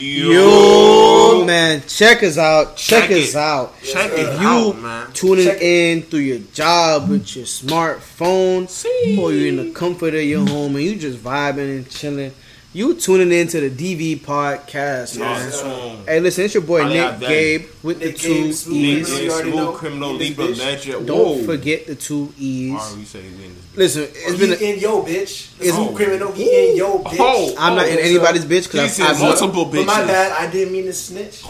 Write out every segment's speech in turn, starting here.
Yo, man, check us out. Check, Check us it. out. Check if it you out, man. tuning Check in through your job with your smartphone, or you're in the comfort of your home and you just vibing and chilling, you tuning in to the DV podcast, man. Hey, listen, it's your boy How Nick? Gabe with Nick the two Gabe, E's. Criminal, you. Smooth criminal, Libra, bitch. legend. Don't Whoa. forget the two E's. Alright, we say we in this. Listen, it's It's been. A, in yo bitch. It's- It's oh, criminal. He in yo bitch. Oh, I'm not in so- anybody's bitch because I've, I've multiple But my bad, I didn't mean to snitch. So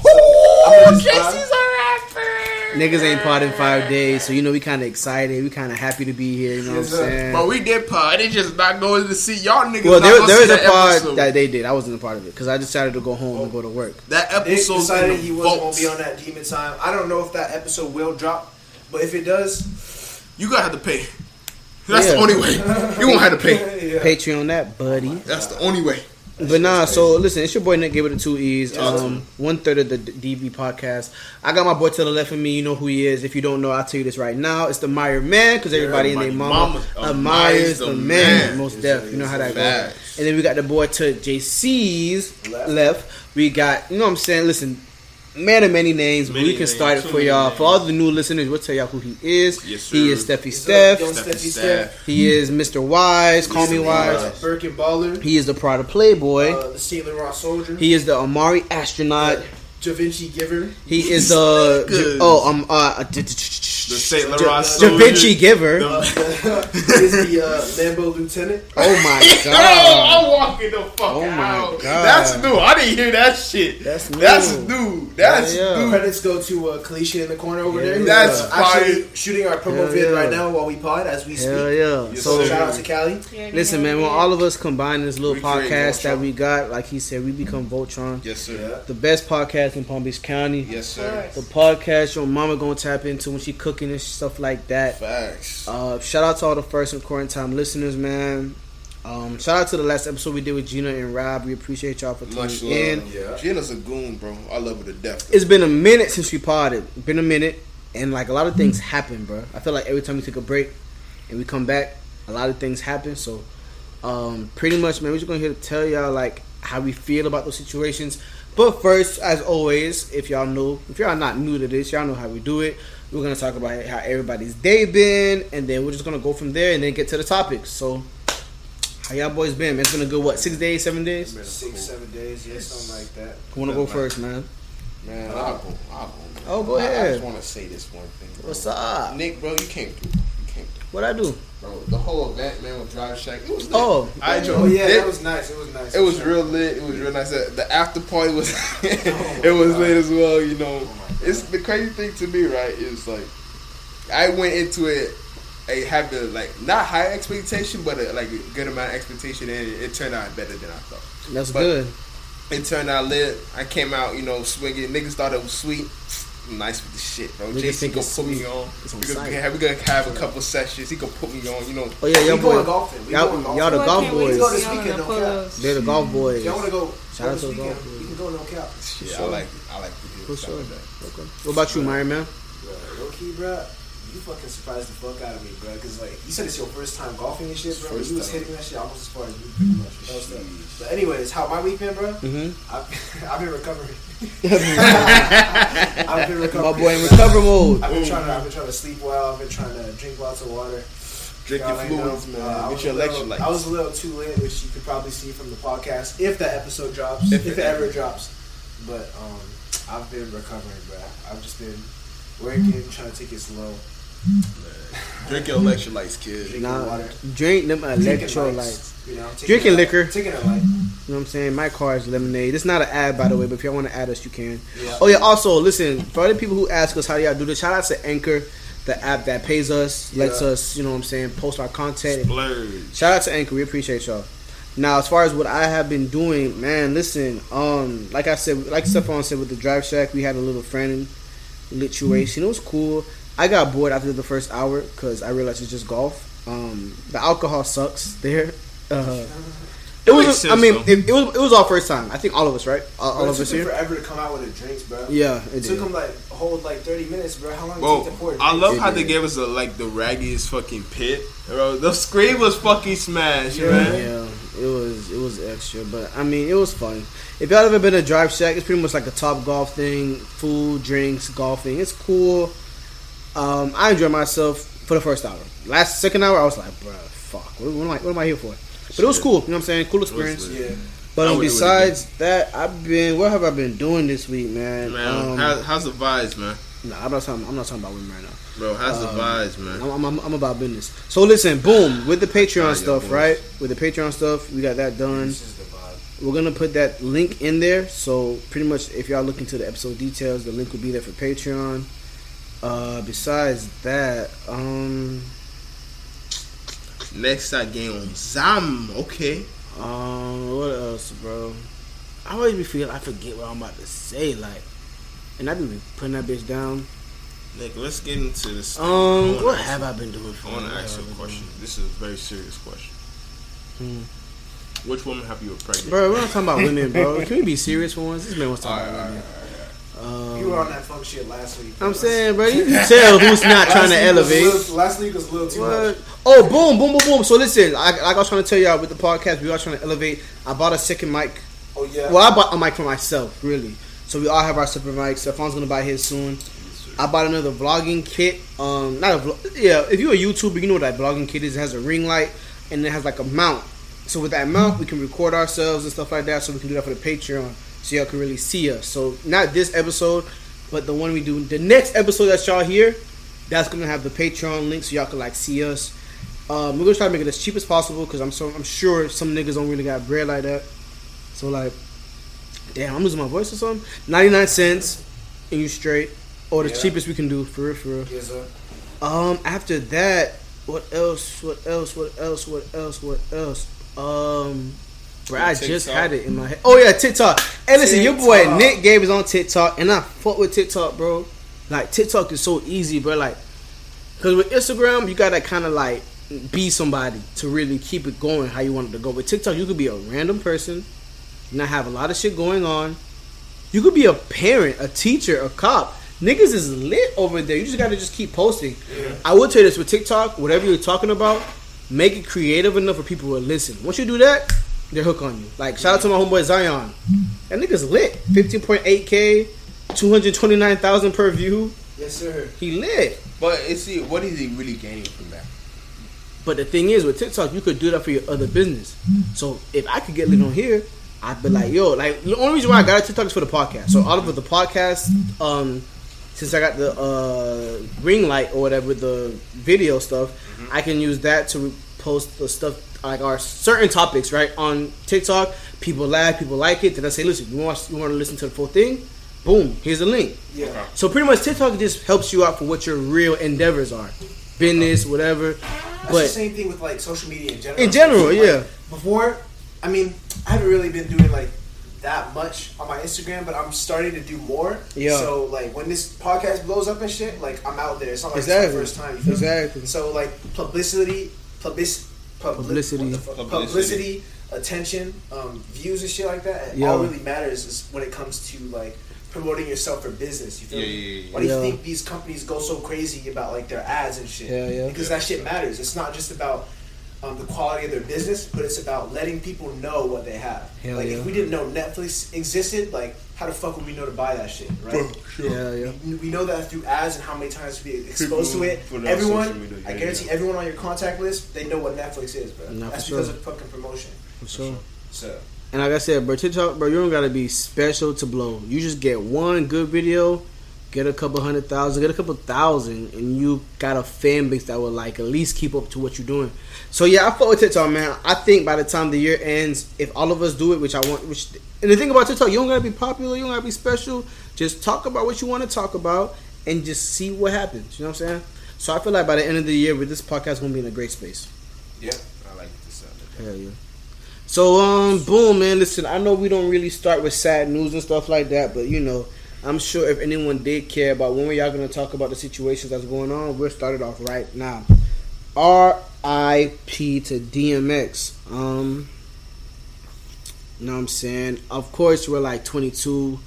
I'm gonna just lie. Niggas ain't part in five days, so you know we kind of excited. We kind of happy to be here. You know Yes, what I'm saying? But we did part. It just not going to see y'all niggas. Well, there, gonna there see is a part episode. that they did. I wasn't a part of it because I decided to go home and go to work. that Nick episode decided he wasn't gonna be on that demon time. I don't know if that episode will drop, but if it does, You gotta have to pay. That's Yeah. the only way. You won't have to pay. yeah. Patreon that, buddy. That's the only way. But nah, so listen, it's your boy Nick Give it the two E's. Um, one third of the DB podcast. I got my boy to the left of me. You know who he is. If you don't know, I'll tell you this right now. It's the Meyer man because everybody in their mama, mama admires the, the man. man. Most deaf. You know how that goes. And then we got the boy to JC's Left. left. We got you know what I'm saying. Listen. Man of many names, but we can names, start it for y'all. names. For all the new listeners, we'll tell y'all who he is. Yes, sir. He is Steffi Yes, sir. Steph. Yo, Steffi Steffi Steph. Steph. He is Mr. Wise. Call me Uh, Wise. Birkin Baller. He is the Prada Playboy. Uh, the St. Laurent Soldier. He is the Amiri astronaut. Da Vinci Giver. He is the Good. oh um uh the The Saint Saint Da- Laurent Da soldier. Vinci Giver. The- Uh, is the uh, Lambo Lieutenant. Oh my Oh, god, I'm walking the fuck Oh my out. God. That's new. I didn't hear that shit. That's new. That's new. That's Yeah, yeah. new. Credits go to uh, Kalisha in the corner over Yeah, there. who's, That's uh, actually shooting our promo Hell vid yeah. right now while we pod as we speak. hell yeah. Yes, So So sir. shout out to Cali. listen, man, when all of us combine this little We create podcast that Voltron. we got, like he said, we become Voltron, Yes, sir. The best podcast in Palm Beach County. Yes, sir. The podcast your mama gonna tap into when she cooking and stuff like that. Facts. Uh, shout out to all the first and quarantine time listeners, man. Um, shout out to the last episode we did with Gina and Rob. We appreciate y'all for tuning Much in. Yeah. Gina's a goon, bro. I love her to death. though. It's been a minute since we potted. Been a minute, and like a lot of things happen, bro. I feel like every time we take a break and we come back, a lot of things happen. So, um, pretty much, man, we're just gonna here to tell y'all like how we feel about those situations. But first, as always, if y'all know, if y'all not new to this, y'all know how we do it. We're gonna talk about how everybody's day been, and then we're just gonna go from there and then get to the topics. So, how y'all boys been? Man, it's been a good what? Six days, seven days. Six, seven days, yeah, something like that. Who wanna go first, man? Man, I'll go. I'll go. Man. Oh, go I- I, just want to say this one thing. Bro. What's up? Nick, bro, you came through. You came. What I do? Bro, the whole event, man, with Drive Shack, it was lit. Oh, I oh, enjoyed Oh yeah, it. that was nice. It was nice. It was real lit. It was real nice. The after party was oh it was lit as well. You know, oh it's the crazy thing to me, right? Is like I went into it a having like not high expectation, but a, like a good amount of expectation, and it, it turned out better than I thought. that's But- good. It turned out lit. I came out, you know, swinging. Niggas thought it was sweet. I'm nice with the shit, bro. Niggas JC think gonna put me sweet. on. It's We gonna, have, we gonna have a couple sessions. He gonna put me on. You know, Oh yeah, y'all going boy, golfing. We y'all, going golfing. y'all the Well, golf can't wait to boys. Go this see all weekend, no photos. They're the golf If boys. y'all wanna go, Shout out to the golf boys. we can go no cap. shit, sure. I like, I like to For do stuff sure. like that. Okay. What about you, Myron man? Low key, bro, you fucking surprised the fuck out of me, bro. Cause like you said, it's your first time golfing and shit, bro. First you was hitting that shit almost as far as me, pretty much. That was the- But anyways, how my week been, bro? Mm-hmm. I've, I've been recovering. I've been recovering. My boy in recover mode. I've been trying to. I've been trying to sleep well. I've been trying to drink lots of water. Drink your what I mean? fluids, man. Uh, I Get was your a little- electrolytes. I was a little too lit, which you could probably see from the podcast if that episode drops, If if, it it ever ever. drops. But um, I've been recovering, bro. I've just been working, trying to take it slow. Drink your electrolytes, kid. Nah, water. drink them electrolytes. You know, Drinking liquor. Taking it light. You know what I'm saying? My car is lemonade. It's not an ad, by the way, but if y'all want to add us, you can. Yeah. Oh yeah. Also, listen for other people who ask us how do y'all do this. Shout out to Anchor, the app that pays us, lets Yeah. us, you know what I'm saying, post our content. Splurge. Shout out to Anchor. We appreciate y'all. Now, as far as what I have been doing, man, listen. Um, like I said, like Stephon said with the Drive Shack, we had a little friend situation. It was cool. I got bored after the first hour because I realized it's just golf. Um, the alcohol sucks there. Uh, it makes was. I mean, it, it was. It was our first time. I think all of us, right? All, all Bro, of it us took him here. forever to come out with the drinks, bro. Yeah, it It took them like a whole like thirty minutes, bro. How long did it take to pour? a I drink? love It how they did. gave us a, like the raggiest fucking pit, bro. The screen was fucking smashed, Yeah. man. Yeah, It was it was extra, but I mean it was fun. If y'all ever been to Drive Shack, it's pretty much like a Topgolf thing, food, drinks, golfing. It's cool. Um, I enjoyed myself for the first hour. Last second hour, I was like, bruh, fuck, what, what am I what am I here for? But it was cool. You know what I'm saying? Cool experience. Yeah. But um, would- it would've besides that, I've been. What have I been doing this week, man? Man, um, how, how's the vibes, man? nah, I'm not talking. I'm not talking about women right now. Bro, how's Um, the vibes, man? I'm, I'm, I'm about business. So listen, boom, with the Patreon stuff, boys. right? With the Patreon stuff, we got that done. This is the vibe. We're gonna put that link in there. So pretty much, if y'all look into the episode details, the link will be there for Patreon. Uh, besides that, um, Next I game on Zam. Okay. um, what else, bro? I always be feeling I forget what I'm about to say, like, and I be putting that bitch down. Nick, let's get into this. Um, what have you- I been doing? For I want to ask you a question. This is a very serious question. Hmm. Which woman have you pregnant? Bro, we're not talking about women, bro. Can we be serious for once? This man was talking Alright, about women. Um, You were on that fuck shit last week. I'm saying, bro, you can tell who's not trying to Last week was a elevate. little- Last week was a little too What? much. Oh, boom, boom, boom, boom. So listen, like, like I was trying to tell y'all with the podcast, we are trying to elevate. I bought a second mic. Oh yeah. Well, I bought a mic for myself, really. So we all have our separate mics. Stefan's gonna buy his soon. I bought another vlogging kit. Um, not a vlog. Yeah, if you're a YouTuber, you know what that vlogging kit is. It has a ring light and it has like a mount. So with that mount, we can record ourselves and stuff like that. So we can do that for the Patreon, so y'all can really see us. So not this episode, but the one we do. The next episode that y'all hear, that's gonna have the Patreon link, so y'all can like see us. Um, we're gonna try to make it as cheap as possible because I'm so I'm sure some niggas don't really got bread like that. So like, damn, I'm losing my voice or something. Ninety nine cents, and you straight, or the Yeah. cheapest we can do for real, for real. Yes, sir. Um, after that, what else? What else? What else? What else? What else? Um, bro, I just had it in my head. Oh yeah, TikTok. Hey, listen, your boy Nick Gabe is on TikTok, and I fuck with TikTok, bro. Like TikTok is so easy, bro. Like, cause with Instagram, you gotta kind of like be somebody to really keep it going how you want it to go. With TikTok, you could be a random person, not have a lot of shit going on. You could be a parent, a teacher, a cop. Niggas is lit over there. You just gotta just keep posting. I will tell you this with TikTok, whatever you're talking about, make it creative enough for people to listen. Once you do that, they're hook on you. Like shout out to my homeboy Zion. That nigga's lit. 15.8k, 229,000 per view. Yes, sir. He lit. But is he? What is he really gaining from that? But the thing is, with TikTok, you could do that for your other business. So if I could get lit on here, I'd be like, yo, like the only reason why I got a TikTok is for the podcast. So all of the podcast, um, since I got the uh, ring light or whatever, the video stuff, I can use that to post the stuff like our certain topics right on TikTok. People laugh, people like it. Then I say, listen, you want you want to listen to the full thing? Boom, here's a link. Yeah. Okay. So pretty much TikTok just helps you out for what your real endeavors are, business, whatever. That's the But same thing with like social media in general. in general, Like, yeah. Before, I mean, I haven't really been doing like that much on my Instagram, but I'm starting to do more. Yeah. So like when this podcast blows up and shit, like I'm out there. It's not like Exactly. it's my first time. You feel Exactly. Me? So like publicity, public, Publicity. what the fuck? Publicity. publicity, attention, um, views and shit like that. Yeah. All really matters is when it comes to like promoting yourself for business. You feel Yeah, me? yeah, yeah, Why do you Yeah. think these companies go so crazy about like their ads and shit? Yeah, yeah. Because that shit matters. It's not just about um, the quality of their business, but it's about letting people know what they have. Hell like yeah. if we didn't know Netflix existed, like how the fuck would we know to buy that shit, right? Yeah, yeah. We, we know that through ads and how many times we exposed People to it. put it on Everyone, social media, I guarantee yeah. everyone on your contact list, they know what Netflix is, bro. Nah, for That's sure. because of fucking promotion. For sure. So And like I said, bro, TikTok, bro, you don't gotta be special to blow. You just get one good video, get a couple hundred thousand, get a couple thousand, and you got a fan base that will like at least keep up to what you're doing. So yeah, I fuck with TikTok, man. I think by the time the year ends, if all of us do it, which I want, which and the thing about TikTok, you don't gotta be popular, you don't gotta be special. Just talk about what you want to talk about, and just see what happens. You know what I'm saying? So I feel like by the end of the year, with this podcast, gonna be in a great space. yeah, I like the sound of that. Hell yeah. So um, boom, man. Listen, I know we don't really start with sad news and stuff like that, but you know, I'm sure if anyone did care about when we y'all gonna talk about the situations that's going on, we'll start it off right now. R.I.P. to DMX. Um, you know what I'm saying? Of course, we're like 22,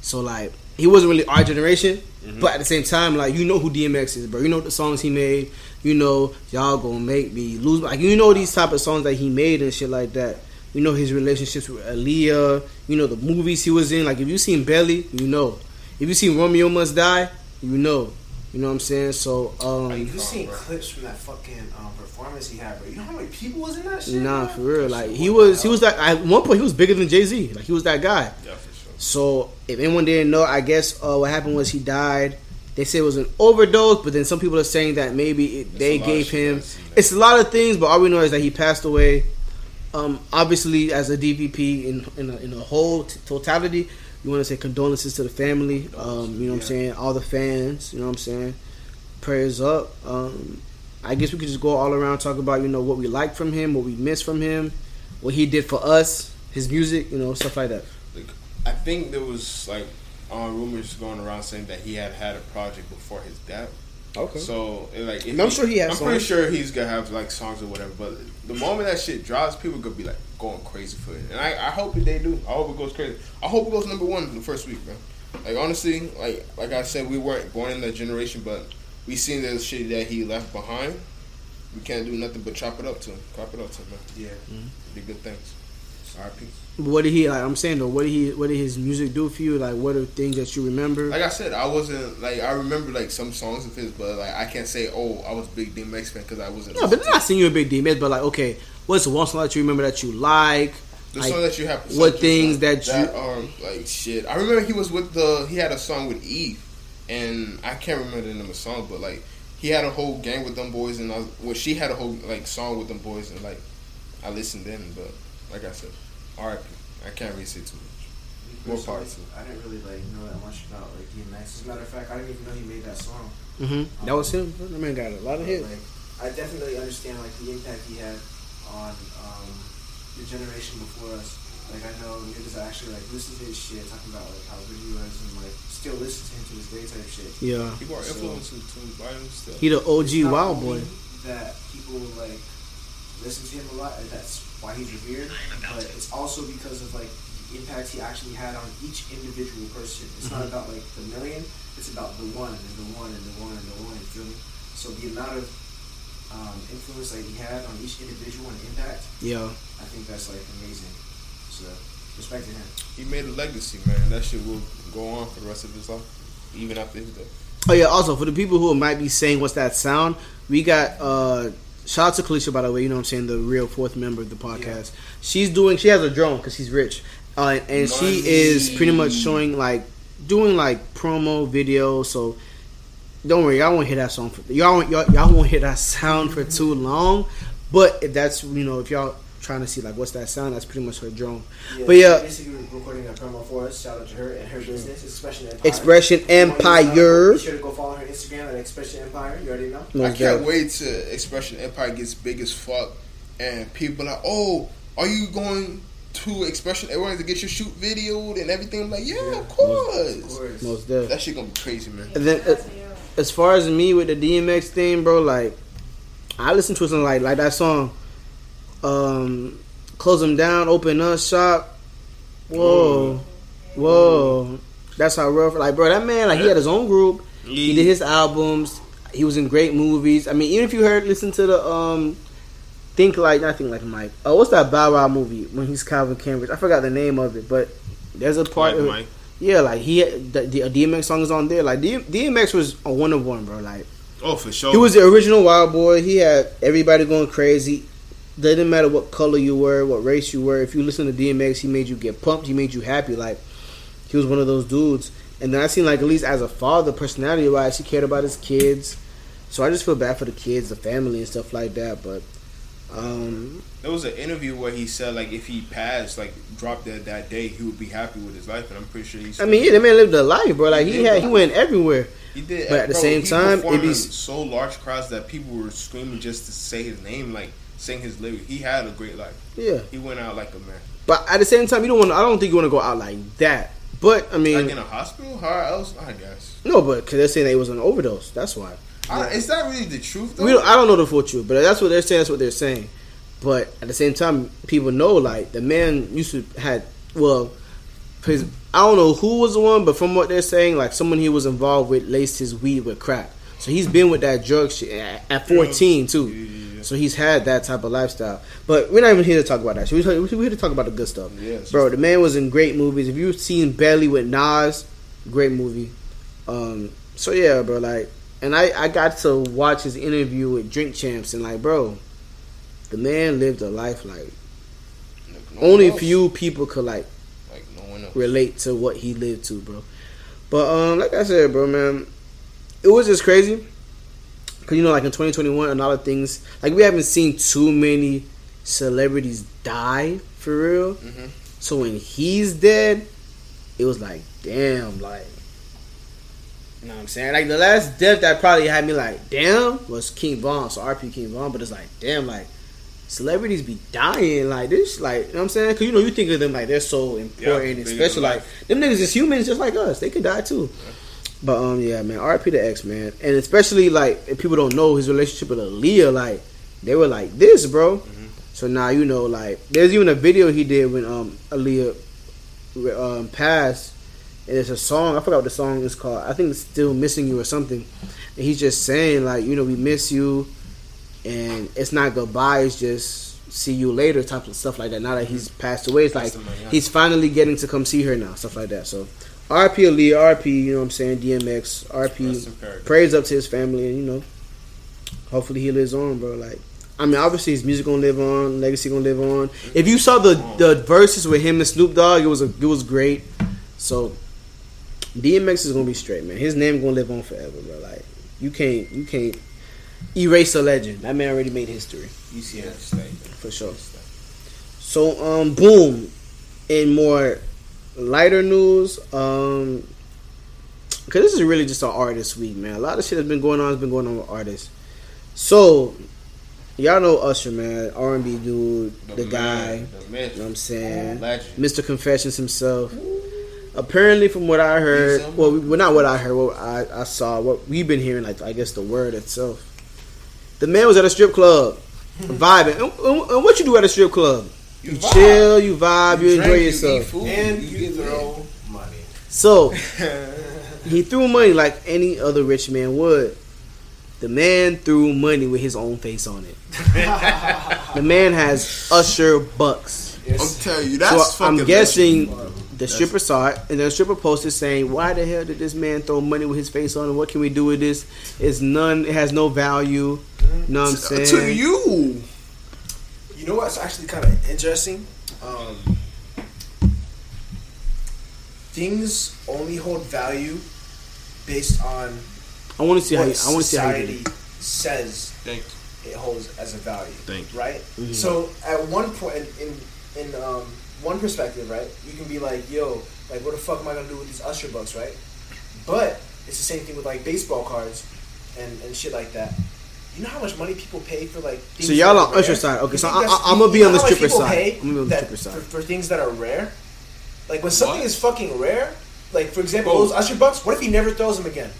so like he wasn't really our generation, but at the same time, like you know who DMX is, bro. You know the songs he made. You know y'all gonna make me lose. Like you know these type of songs that he made and shit like that. You know his relationships with Aaliyah. You know the movies he was in. Like if you seen Belly, you know. If you seen Romeo Must Die, you know. You know what I'm saying? So um, You seen clips from that fucking um, performance he had, bro. You know how many people was in that shit? Nah, bro? for real. Like he was, he was that. At one point, he was bigger than Jay Z. Like he was that guy. Yeah, for sure. So if anyone didn't know, I guess uh, what happened was he died. They say it was an overdose, but then some people are saying that maybe it, they a lot of gave him. I've seen that. It's a lot of things, but all we know is that he passed away. Um, obviously, as a DVP in in a, in a whole t- totality, you want to say condolences to the family. Um, you know what I'm saying? All the fans. You know what I'm saying? Prayers up. Um, I guess we could just go all around talk about you know what we like from him, what we miss from him, what he did for us, his music, you know, stuff like that. Like, I think there was like uh, rumors going around saying that he had had a project before his death. Okay. So it, like, if And I'm sure he has I'm pretty sure he's gonna have like songs or whatever. But the moment that shit drops, people gonna be like going crazy for it. And I, I hope that they do. I hope it goes crazy. I hope it goes number one in the first week, man. Like honestly, like like I said, we weren't born in that generation, but we seen the shit that he left behind. We can't do nothing but chop it up to him. Chop it up to him, man. Yeah. Be good things. R.I.P. What did he like? I'm saying though, what did he? What did his music do for you? Like, what are things that you remember? Like I said, I wasn't like I remember like some songs of his, but like I can't say oh I was a big DMX fan because I wasn't. no, but not saying you're a big DMX, but like, okay, what's one song that you remember that you like? The Like, song that you have. what things song that you- um like shit. I remember he was with the he had a song with Eve, and I can't remember the name of the song, but like he had a whole gang with them boys, and I was, well she had a whole like song with them boys, and like I listened in, but like I said, R.I.P. I can't really say too much. More Personally, parts. I didn't really like know that much about like DMX. As a matter of fact, I didn't even know he made that song. hmm That was him. That man got a lot of hits. Like, I definitely understand like the impact he had on um, the generation before us. Like I know niggas actually like listen to his shit, talking about like how good he was, and like still listen to him to this day type shit. Yeah, People are So- influenced to by him still. he the OG not Wild Boy. That people like listen to him a lot, and that's why he's revered. But it's also because of like the impact he actually had on each individual person. It's not Mm-hmm. about like the million; it's about the one and the one and the one and the one. You feel me? So the amount of um, influence that he had on each individual and impact, Yeah, I think that's like amazing. So respect to him. He made a legacy, man. That shit will go on for the rest of his life, even after his death. Oh yeah. Also, for the people who might be saying, "What's that sound?" We got uh shout out to Kalisha by the way. You know what I'm saying? The real fourth member of the podcast. She's doing. She has a drone because she's rich, uh, and she is pretty much showing like doing like promo videos. So don't worry, y'all won't hear that song. For, y'all won't y'all, y'all won't hear that sound for too long. But if that's you know if y'all trying to see like what's that sound, that's pretty much her drone. But yeah. basically recording a promo for us. Shout out to her and her business, Expression Empire. Expression If to Empire. Be sure to go follow her Instagram at Expression Empire. You already know. No I can't doubt. wait to Expression Empire gets big as fuck, and people are like, "Oh, are you going to Expression Empire to get your shoot videoed and everything?" I'm like, "Yeah, Yeah. of course." Of course. Most deaf. That shit gonna be crazy, man. And then uh, as far as me with the DMX thing, bro, like I listen to something like like that song, um, close them down, open up shop. Whoa, whoa, that's how rough. Like, bro, that man, like he had his own group. He did his albums. He was in great movies. I mean, even if you heard, listen to the um, think like not think like Mike. Oh, what's that Bow Wow movie when he's Calvin Cambridge? I forgot the name of it, but there's a part. Like of, Mike. yeah, like he had, the, the DMX song is on there. Like DMX was a one of one, bro. Like Oh, for sure. he was the original Wild Boy. He had everybody going crazy. Didn't matter what color you were, what race you were. If you listen to DMX, he made you get pumped. He made you happy. Like he was one of those dudes. And then I seen like at least as a father, personality wise, he cared about his kids. So I just feel bad for the kids, the family, and stuff like that. But um, There was an interview where he said like if he passed, like dropped dead that day, he would be happy with his life, and I'm pretty sure he's. I mean, yeah, the man lived a life, bro. Like he had, he went everywhere. He did, But at the same he time, it be- so large crowds that people were screaming just to say his name, like sing his lyrics. He had a great life. Yeah, He went out like a man. but at the same time, you don't want. I don't think you want to go out like that. But I mean, Like in a hospital, how else? I guess. no, but because they're saying that it was an overdose. That's why. I, is that really the truth though? We don't, I don't know the full truth, but that's what they're saying. That's what they're saying. But at the same time, people know like the man used to had well, his I don't know who was the one, but from what they're saying, like someone he was involved with laced his weed with crack. So he's been with that drug shit at, at 14 too. So he's had that type of lifestyle. But we're not even here to talk about that. So we're, here to talk about the good stuff. Yes. Bro, the man was in great movies. If you've seen Belly with Nas, great movie. Um, so yeah, bro, like, and I I got to watch his interview with Drink Champs, and like, bro, the man lived a life like No only else. few people could like Like no one else. relate to what he lived to, bro. But um, like I said, bro, man, it was just crazy. Cause you know, like in 2021, a lot of things like we haven't seen too many celebrities die for real. Mhm. So when he's dead, it was like, damn, like, you know what I'm saying? Like the last death that probably had me like, damn, was King Von. So RP King Von, but it's like, damn, like celebrities be dying like this, like, you know what I'm saying? Cause you know, you think of them like they're so important, bigger especially like them niggas is humans just like us. They could die too. But um, yeah, man, RP to X, man, and especially like if people don't know his relationship with Aaliyah, like they were like this, bro. So now you know, like there's even a video he did when um Aaliyah um, passed. And it's a song. I forgot what the song is called. I think it's still missing you or something. And he's just saying like, you know, we miss you, and it's not goodbye. It's just see you later type of stuff like that. Now that he's passed away, it's like Passed away, yeah. he's finally getting to come see her now, stuff like that. So, RP Aaliyah, RP, you know what I'm saying, DMX, RP, praise up to his family, and you know, hopefully he lives on, bro. Like, I mean, obviously his music gonna live on, legacy gonna live on. If you saw the the verses with him and Snoop Dogg, it was a, it was great. So, DMX is gonna be straight, man. His name gonna live on forever, bro. Like, you can't you can't erase a legend. That man already made history UCF stay. for sure. So, um, boom. and more lighter news, um, because this is really just an artist week, man. A lot of shit has been going on. Has been going on with artists. So, y'all know Usher, man, R and B dude, the, guy. man, the You know what I'm saying? legend. Mr. Confessions himself. Apparently, from what I heard, well, well, not what I heard, what I, I saw, what we've been hearing, like I guess the word itself. The man was at a strip club, vibing. And, and- and what you do at a strip club? You, You vibe. chill, you vibe, you, enjoy drink, you yourself. eat food, And you you throw money. So he threw money like any other rich man would. The man threw money with his own face on it. the man has Usher bucks. I'm telling you, that's so I'm guessing legend. the stripper saw it, and the stripper posted saying, "Why the hell did this man throw money with his face on it? What can we do with this? It's none. It has no value. You know what I'm saying? to you. You know what's actually kind of interesting? Um, things only hold value based on I want to see how. You, what I want to see how you do society it. says Thank it holds as a value. Thank you. Right. Mhm. So at one point, in in, in um, one perspective, right, you can be like, "Yo, like, what the fuck am I gonna do with these Usher bucks?" Right. But it's the same thing with like baseball cards and, and shit like that. You know how much money people pay for like. Things So y'all that on Usher side. Okay, You so I, I, I'm gonna be on the how stripper side. I'm gonna be on the that- stripper side. For, for things that are rare, like when something What? is fucking rare, like for example, Bro. those Usher bucks. What if he never throws them again?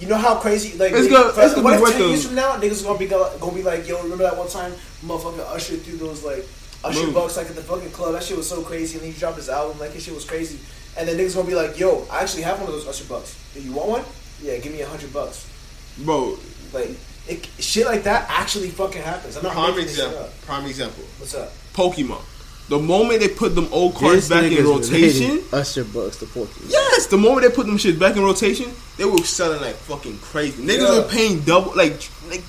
You know how crazy like It's niggas- gonna- it's gonna what be if worth ten the- years from now niggas gonna be gonna be like, yo, remember that one time motherfucker Usher threw those like Usher Move. bucks like at the fucking club? That shit was so crazy, and he dropped his album like his shit was crazy, and then niggas gonna be like, yo, I actually have one of those Usher bucks. Do you want one? Yeah, give me a hundred bucks. Bro, Like it, shit like that actually fucking happens. I'm not prime making this shit example. up. Prime example. What's up? Pokemon. The moment they put them old cards This back in rotation, relating Usher bucks the Pokemon. yes, the moment they put them shit back in rotation, they were selling like fucking crazy. Niggas Yeah. were paying double, like like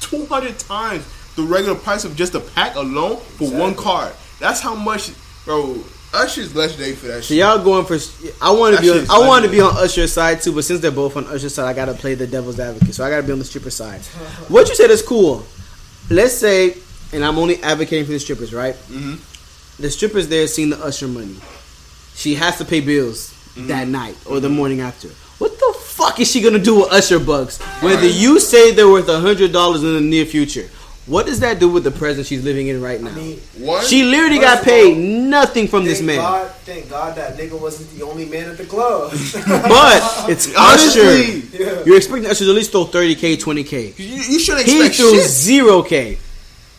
two hundred times the regular price of just a pack alone for one card. That's how much, bro. Usher's legendary for that So shit. y'all going for? I want to be on. I want to be on. Usher's side too, but since they're both on Usher's side, I gotta play the devil's advocate. So I gotta be on the stripper side. what you said is cool. Let's say, and I'm only advocating for the strippers, right? hmm The strippers there seeing the Usher money. She has to pay bills that night or the morning after. What the fuck is she gonna do with Usher bucks? Whether you say they're worth a hundred dollars in the near future, what does that do with the present she's living in right now? I mean, One, she literally First got paid all, nothing from this man. God, thank God that nigga wasn't the only man at the club. But it's Honestly, Usher. Yeah. You're expecting Usher to at least throw 30k, 20k. you, you shouldn't He threw shit. zero k.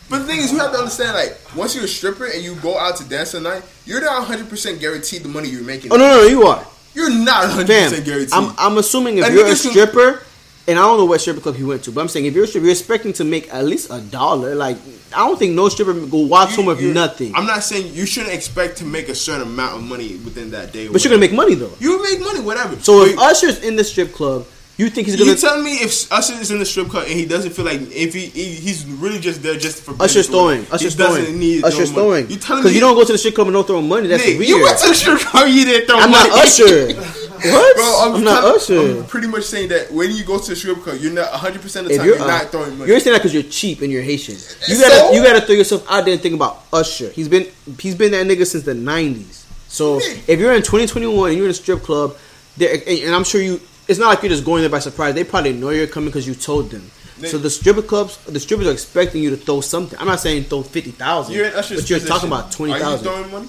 But the thing is, you have to understand, like, once you're a stripper and you go out to dance at night, you're not 100% guaranteed the money you're making. Oh no, no, no, you are. You're not 100% Fam, guaranteed. I'm, I'm assuming if And you're a niggas can- stripper, and I don't know what stripper club he went to, but I'm saying if you're a stripper, you're expecting to make at least a dollar. Like I don't think no stripper go watch home with nothing. I'm not saying you shouldn't expect to make a certain amount of money within that day. or but you're gonna make money though. You make money, whatever. So But if Usher's in the strip club, you think he's gonna? You telling me if Usher is in the strip club and he doesn't feel like if he, he he's really just there just for Usher's throwing. whatever. Usher's he throwing. need Usher's money. throwing. You telling me Because you don't go to the strip club and don't throw money. That's Nick, weird. You went to the strip club, you didn't throw I'm money. not Usher. what? Bro, I'm, I'm not trying- Usher. I'm pretty much saying that when you go to a strip club, you're not 100 percent of the if time you're, you're, uh, not throwing money. you're saying that because you're cheap and you're Haitian. You So? gotta you gotta throw yourself out there and think about Usher. He's been he's been that nigga since the '90s. So Nick. if you're in 2021 and you're in a strip club, there and, and I'm sure you. It's not like you're just going there by surprise. They probably know you're coming because you told them. So the stripper clubs, the strippers are expecting you to throw something. I'm not saying throw fifty thousand, You're in Usher's but you're position. talking about twenty Are you throwing money?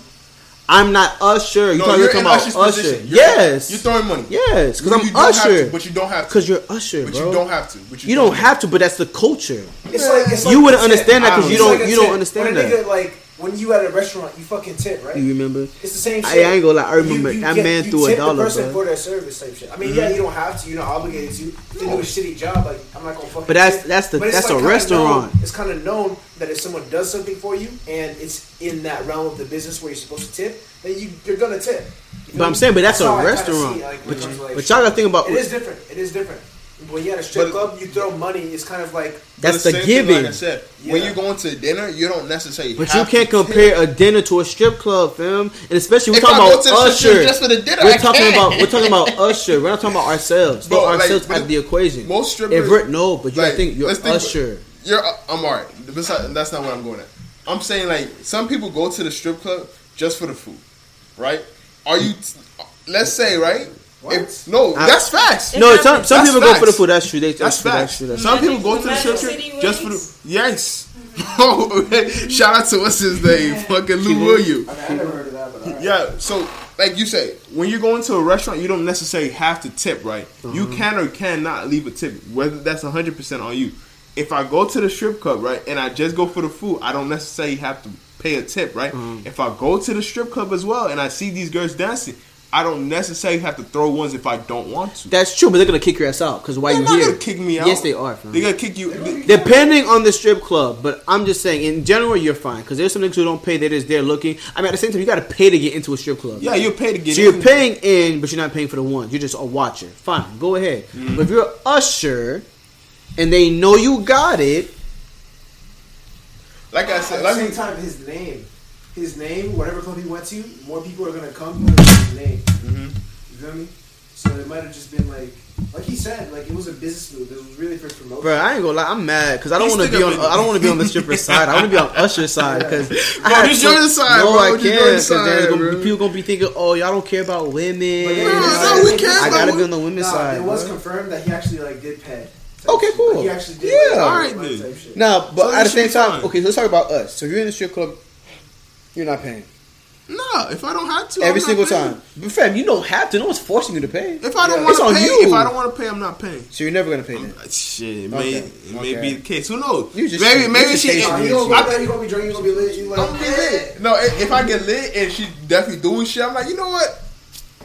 I'm not Usher. You No, talking, you're you're talking about Usher's Usher? position. You're- yes, You're throwing money. yes, because I'm don't Usher. to, but you don't have to. Because you're Usher, But bro. you don't have to. But you, You don't have to, but that's the culture. It's like it's You wouldn't a tip. understand that 'cause you don't- a you don't understand when a that. nigga, like when you at a restaurant, you fucking tip, right? You remember? It's the same shit. I ain't gonna lie, I remember that get- man you threw a tip dollar, the person bro. for their service type shit. I mean, yeah, mm-hmm. you don't have to. You're not obligated to. They do a shitty job, like I'm not gonna fucking. But that's- that's the- that's a restaurant. known- it's kind of known that if someone does something for you and it's in that realm of the business where you're supposed to tip, then you you're gonna tip. You But I'm saying, but that's a I kinda restaurant. see like, But, it comes to, like, but y'all gotta think about It is different. It is different. When you're at a strip But- club, you throw money. It's kind of like that's But the same thing, giving. Like I said, when you're going to dinner, you don't necessarily. But you can't to tip. compare a dinner to a strip club, fam. And especially we're If talking I go about to the Usher. just for the dinner, we're I talking can. about we're talking about Usher. We're not talking about ourselves. Throw Bro, like, ourselves but out of the equation. most strippers- no, but you like, think you're let's think- Usher. You're. Uh, I'm alright. That's not what I'm going at. I'm saying like some people go to the strip club just for the food, right? Are you? Let's say right. What? If, no, I- that's facts. No, some some That's people go for the food. That's true. They, That's that's, true. That's true. That's Some people go to the Magic strip club just for the Wings? yes. Shout out to what's his name, fucking Lou Williams. I, mean, I never heard of that, but alright. Yeah, so like you say, when you're going to a restaurant, you don't necessarily have to tip, right? You Uh-huh. can or cannot leave a tip, whether that's 100% on you. If I go to the strip club, right, and I just go for the food, I don't necessarily have to pay a tip, right? Uh-huh. If I go to the strip club as well and I see these girls dancing, I don't necessarily have to throw ones if I don't want to. That's true, but they're gonna kick your ass out because why They're you not here? gonna kick me out. Yes, they are. Fam. They're gonna kick you. Depending on the strip club, but I'm just saying in general you're fine because there's some niggas who don't pay. That is they're just there looking. I mean, at the same time, you got to pay to get into a strip club. Yeah, you're paid to get So in. you're paying in, but you're not paying for the ones. You're just a watcher. Fine, go ahead. Mm-hmm. But if you're an usher and they know you got it, Like I At said, the like same time, his name, his name, whatever club he went to, more people are gonna come because of his name. Mhm. You feel me? So it might have just been like, like he said, like it was a business move. It was really for promotion. bro, I ain't gonna lie. I'm mad because I don't want to be on. gonna I don't want to be on the stripper side. I want to be on usher side because Bro, just join the side, No, bro. I can't. join the 'cause side, there's gonna bro. be, people gonna be thinking, oh, y'all don't care about women. But then- No, no, we care I about gotta be on the women's Nah, side. it was bro. confirmed that he actually like did pay. Okay, Like, cool. he actually did. Yeah. like, Alright, like, then. Now, but So at the same time, fine. okay, so let's talk about us. So if you're in the strip club, you're not paying no, if I don't have to, every I'm single paying. time. But fam, you don't have to. No one's forcing you to pay. If I don't Yeah. want to pay, you. if I don't want to pay, I'm not paying. So you're never gonna pay that. Shit, it Okay. may it may be the case. Who knows? You just- maybe maybe she. chasing Nah, it. you gonna I- there, you gonna be drunk, you gonna be lit. You like, I'm be lit. No, if, if I get lit and she definitely doing shit, I'm like, you know what?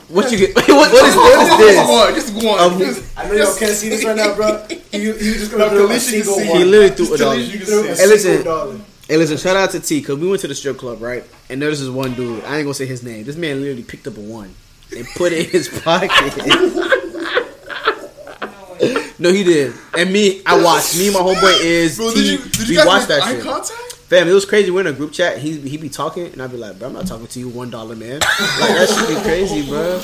What you get? what, what is what is Just this? one, just one. Um, Just- I know y'all can't see this right now, bro. You you just gonna throw a single one. He literally threw a dollar. you You can threw see a it. Hey, listen. Hey, listen, shout out to T because we went to the strip club, right? And there was this one dude. I ain't gonna say his name. This man literally picked up a one and put it in his pocket. no, he did. And me, I watched. Me and my homeboy is Bro, T. did you, we watched that shit. contact? Fam, it was crazy. We're in a group chat. He he be talking, and I'd be like, "Bro, I'm not talking to you, one dollar man." Like that should be crazy, bro.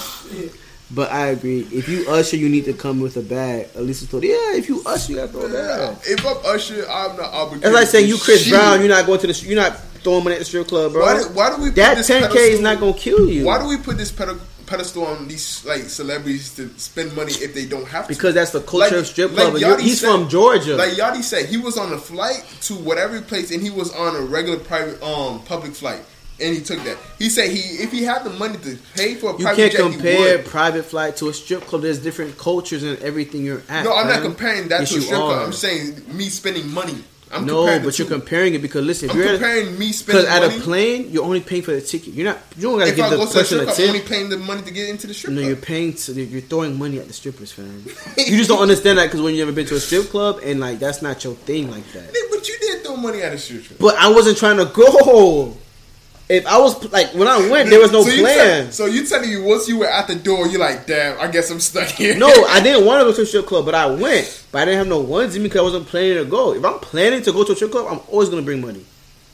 But I agree. If you usher, you need to come with a bag. At least it's told, yeah. If you usher, you gotta throw a bag. If I'm Usher, I'm not obligated. It's like saying you Chris Shit. Brown, you're not going to the, you're not throwing money at the strip club, bro. Why do, why do we put that this 10k is not gonna kill you. Why do we put this ped- pedestal on these like celebrities to spend money if they don't have to? Because that's the culture Like- of strip club. and he's said- from Georgia. Like Yachty said, he was on a flight to whatever place, and he was on a regular private, um, public flight, and he took that. He said he, if he had the money to pay for a you private can't jet, compare private flight to a strip club. There's different cultures and everything you're at. No, I'm not comparing that Yes, to a strip club. I'm saying me spending money. I'm no, but you're two. comparing it because listen, if I'm you're at, comparing me because at money. a plane, you're only paying for the ticket. You're not. You don't gotta if give I the go to a strip a club, I'm only tip. paying the money to get into the strip No, club. you're paying. To, you're throwing money at the strippers, fam. you just don't understand that because when you ever been to a strip club and like that's not your thing like that. But you did throw money at a strip club. But I wasn't trying to go. If I was like when I went, there was no so plan. tell- so you telling me once you were at the door, you're like, damn, I guess I'm stuck here. No, I didn't want to go to a strip club, but I went. But I didn't have no ones in me because I wasn't planning to go. If I'm planning to go to a strip club, I'm always gonna bring money.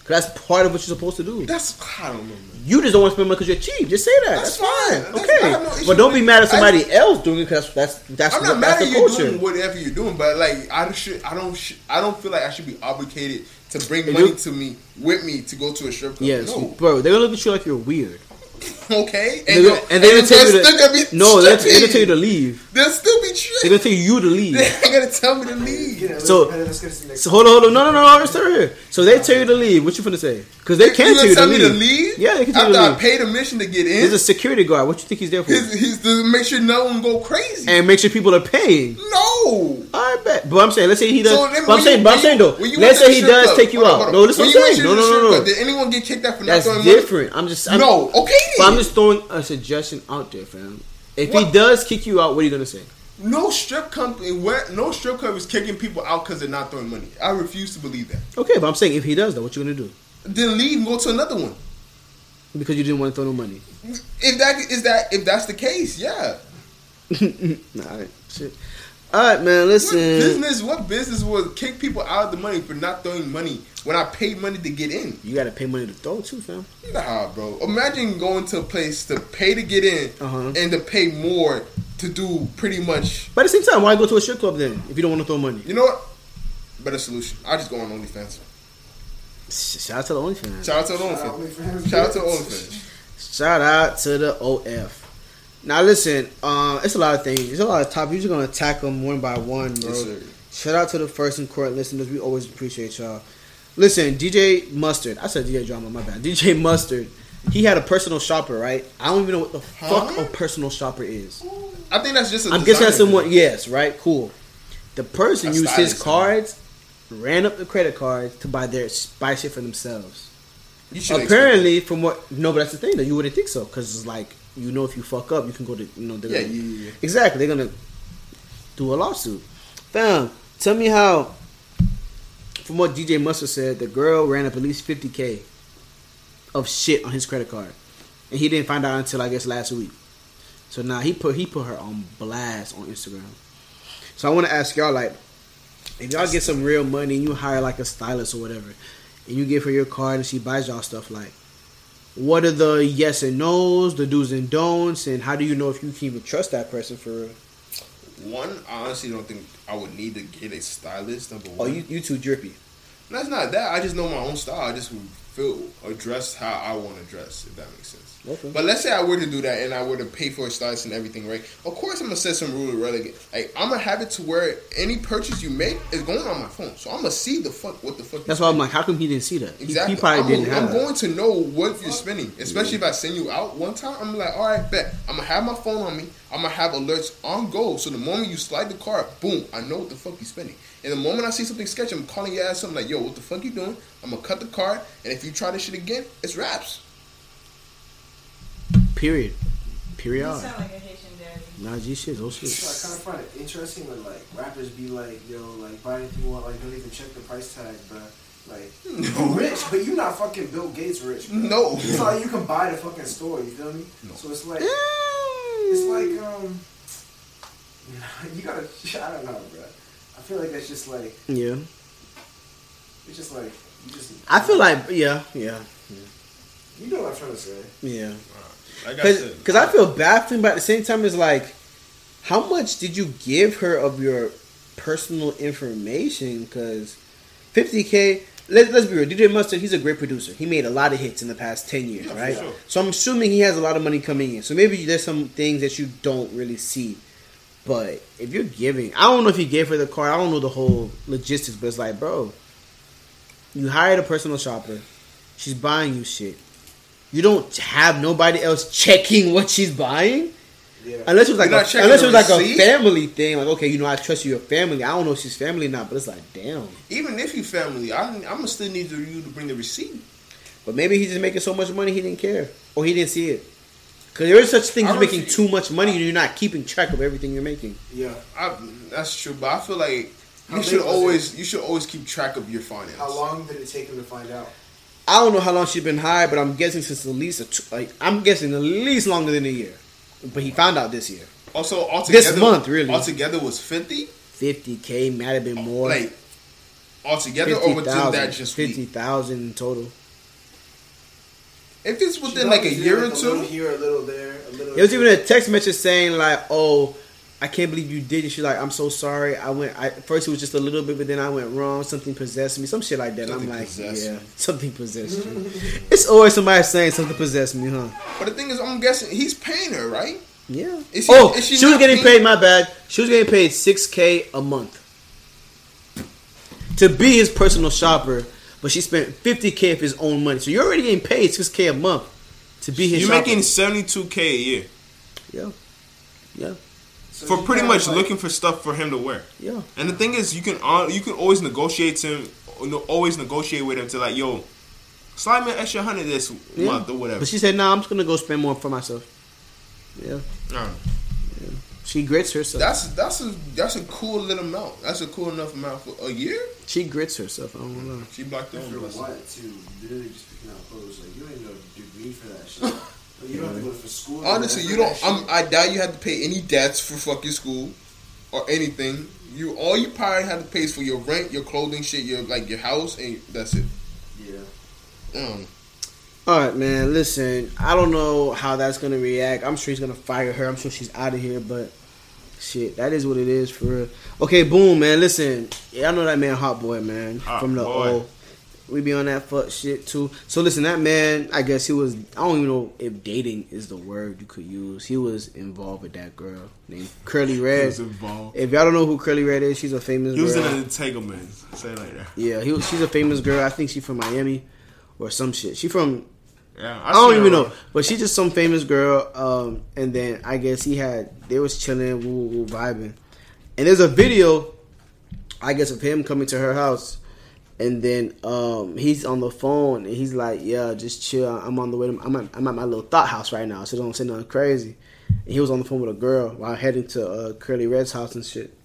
Cause that's part of what you're supposed to do. That's I don't know, man. You just don't want to spend money because you're cheap. Just say that. That's That's, fine. fine. That's- okay. I no but don't be mad at I- somebody else doing it because that's that's I'm what- not mad that's at you culture. doing whatever you're doing, but like I should, I don't, sh- I don't feel like I should be obligated to bring And money to me with me to go to a strip club. Yes, no. bro. They're gonna look at you like you're weird. okay, And, they're, you- and they're gonna tell you they're gonna no. They're, they're gonna tell you to leave. They'll still be They're gonna tell you to leave. They ain't gonna tell me to leave. Yeah, So- let's, let's get to the next So hold on, hold on. No, no, no, no. Let's start here. So they tell you to leave. What you finna say? Because they can gonna tell you tell me to leave? Yeah, they can tell you After I paid admission to get in, There's a security guard. What you think he's there for? he's, he's to make sure no one go crazy. And make sure people are paying. no. I bet. But I'm saying, let's say he does. So then but I'm saying, you- but I'm saying though. Let's say he does club- take you hold out. hold. No, listen When what I'm saying. No, no, no, no. Did anyone get kicked out for not That's throwing money? That's different. I'm just. I'm, No, okay. But I'm just throwing a suggestion out there, fam. If he does kick you out, what are you gonna say? No strip company, no strip club is kicking people out because they're not throwing money. I refuse to believe that. Okay, but I'm saying if he does, though, what you gonna do? Then leave and go to another one. Because you didn't want to throw no money. If that is that, if that's the case, yeah. nah, all right, shit. All right, man. What Listen. business? What business would kick people out of the money for not throwing money when I paid money to get in? You gotta pay money to throw too, fam. Nah, bro. Imagine going to a place to pay to get in Uh-huh. and to pay more to do pretty much. But at the same time, why go to a strip club then if you don't want to throw money? You know what? Better solution. I just go on OnlyFans. Sh- Shout out to the OnlyFans. Shout out to the Shout OnlyFans. OnlyFans. Shout out to the OnlyFans. Shout out to the OF. Now listen, uh, it's a lot of things. It's a lot of topics. We're just gonna attack them one by one, bro. Yes. Shout out to the first in court listeners. We always appreciate y'all. Listen, DJ Mustard. I said DJ Drama. My bad. DJ Mustard. He had a personal shopper, right? I don't even know what the fuck a personal shopper is. I think that's just a I'm guessing that's someone. Yes, right. Cool. The person A used his stylist. cards, ran up the credit cards to buy their buy shit for themselves. You should Apparently, from what no, but that's the thing though. You wouldn't think so because it's like you know if you fuck up, you can go to you know. Yeah, gonna- yeah, yeah, yeah. Exactly, they're gonna do a lawsuit. Fam, tell me how. From what DJ Mustard said, the girl ran up at least fifty k of shit on his credit card, and he didn't find out until I guess last week. So now he put he put her on blast on Instagram. So I want to ask y'all like, if y'all get some real money and you hire like a stylist or whatever, and you give her your card and she buys y'all stuff like, what are the yes and nos, the do's and don'ts, and how do you know if you can even trust that person for real? One, I honestly don't think I would need to get a stylist. Number Oh, one, you you too drippy. that's not that. I just know my own style. I just feel or dress how I want to dress. If that makes sense. Okay. But let's say I were to do that and I were to pay for a stylist and everything, right? Of course, I'm gonna set some rule of relegate. Like I'm gonna have it to where any purchase you make is going on my phone, so I'm gonna see the fuck what the fuck. That's why I'm like, how come he didn't see that? He- Exactly. He, probably I'm, didn't have I'm that. going to know what you're spending, especially if I send you out one time. I'm like, all right, bet. I'm gonna have my phone on me. I'm gonna have alerts on go. So the moment you slide the card, boom, I know what the fuck you're spending. And the moment I see something sketchy, I'm calling your ass. I'm like, yo, what the fuck you doing? I'm gonna cut the card, and if you try this shit again, it's raps. Period. Period. You sound like a Haitian daddy. Nah, G shit, oh shit. So I kind of find it interesting when like rappers be like, yo, like buy anything you want, like don't even check the price tag, bro. Like you rich, but you not fucking Bill Gates rich. Bro. No. it's like you can buy the fucking store. You feel me? No. So it's like it's like um, you gotta. I don't know, bro. I feel like that's just like Yeah. it's just like you just. I feel like, yeah, yeah, you know what I'm trying to say. yeah. Like I said, Because I feel bad for him, but at the same time, it's like, how much did you give her of your personal information? Because 50K, let, let's be real, DJ Mustard, he's a great producer. He made a lot of hits in the past 10 years, Yeah, right? sure. So I'm assuming he has a lot of money coming in. So maybe there's some things that you don't really see. But if you're giving, I don't know if he gave her the car. I don't know the whole logistics, but it's like, bro, you hired a personal shopper. She's buying you shit. You don't have nobody else checking what she's buying. Yeah. Unless it was like a, unless it was like a family thing, like okay, you know, I trust you, your family. I don't know if she's family or not, but it's like damn. Even if you family, I, I'm gonna still need you to bring the receipt. But maybe he's just making so much money he didn't care or he didn't see it. Because there is such thing as making refuse- too much money and you're not keeping track of everything you're making. Yeah. I, that's true, but I feel like How you should was always you should always keep track of your finance. How long did it take him to find out? I don't know how long she's been hired, but I'm guessing since at least a like I'm guessing at least longer than a year. But he found out this year. Also, altogether, month, really. Altogether was fifty. 50k might have been more. Like altogether, or within 50,000 that just week? 50,000 in total. If it's within like a year or like, A little two, here, a little there, a little. It was even a text message saying like, "Oh, I can't believe you did it." She's like, "I'm so sorry. I went. I first it was just a little bit, but then I went wrong. Something possessed me. Some shit like that." Something I'm like, "Yeah, you." something possessed you." it's always somebody saying something possessed me, huh? but the thing is, I'm guessing he's paying her, right? Yeah. She- oh, she, she was getting paid. My bad. She was getting paid six k a month to be his personal shopper, but she spent fifty k of his own money. So you're already getting paid six k a month to be his. You're shopper. making seventy two k a year yeah, yeah, So for pretty much like- looking for stuff for him to wear. yeah. And the thing is, you can al- you can always negotiate him, always negotiate with him to like, yo, slide me an extra hundred this Yeah. month or whatever. But she said, "Nah, I'm just gonna go spend more for myself." Yeah, Uh, she grits herself. That's that's a that's a cool little amount. That's a cool enough amount for a year. she grits herself. I don't know. She blocked I that for what to literally just picking out clothes. Like you don't even know a degree for that shit. Like, you don't have to go for school. Honestly, you don't. I'm, I doubt you have to pay any debts for fucking school or anything. You all you probably have to pay is for your rent, your clothing, shit, your like your house, and that's it. Yeah. Um, All right, man. Listen, I don't know how that's gonna react. I'm sure he's gonna fire her. I'm sure she's out of here, but shit, that is what it is for real. Okay, boom, man. Listen, yeah, I know that man, Hot Boy, man, Hot from the Boy. O. We be on that fuck shit too. So listen, that man, I guess he was. I don't even know if dating is the word you could use. He was involved with that girl named Curly he Red. was involved. If y'all don't know who Curly Red is, she's a famous. He was girl. in an entanglement. Say it like that. Yeah, he was, she's a famous girl. I think she's from Miami or some shit. She from Yeah, I, don't even know, but she's just some famous girl. Um, and then I guess he had they was chilling, woo, woo, woo, vibing, and there's a video, I guess, of him coming to her house, and then um, he's on the phone and he's like, "Yeah, just chill. I'm on the way. To, I'm at, I'm at my little thought house right now, so don't say nothing crazy." And he was on the phone with a girl while heading to uh, Curly Red's house and shit.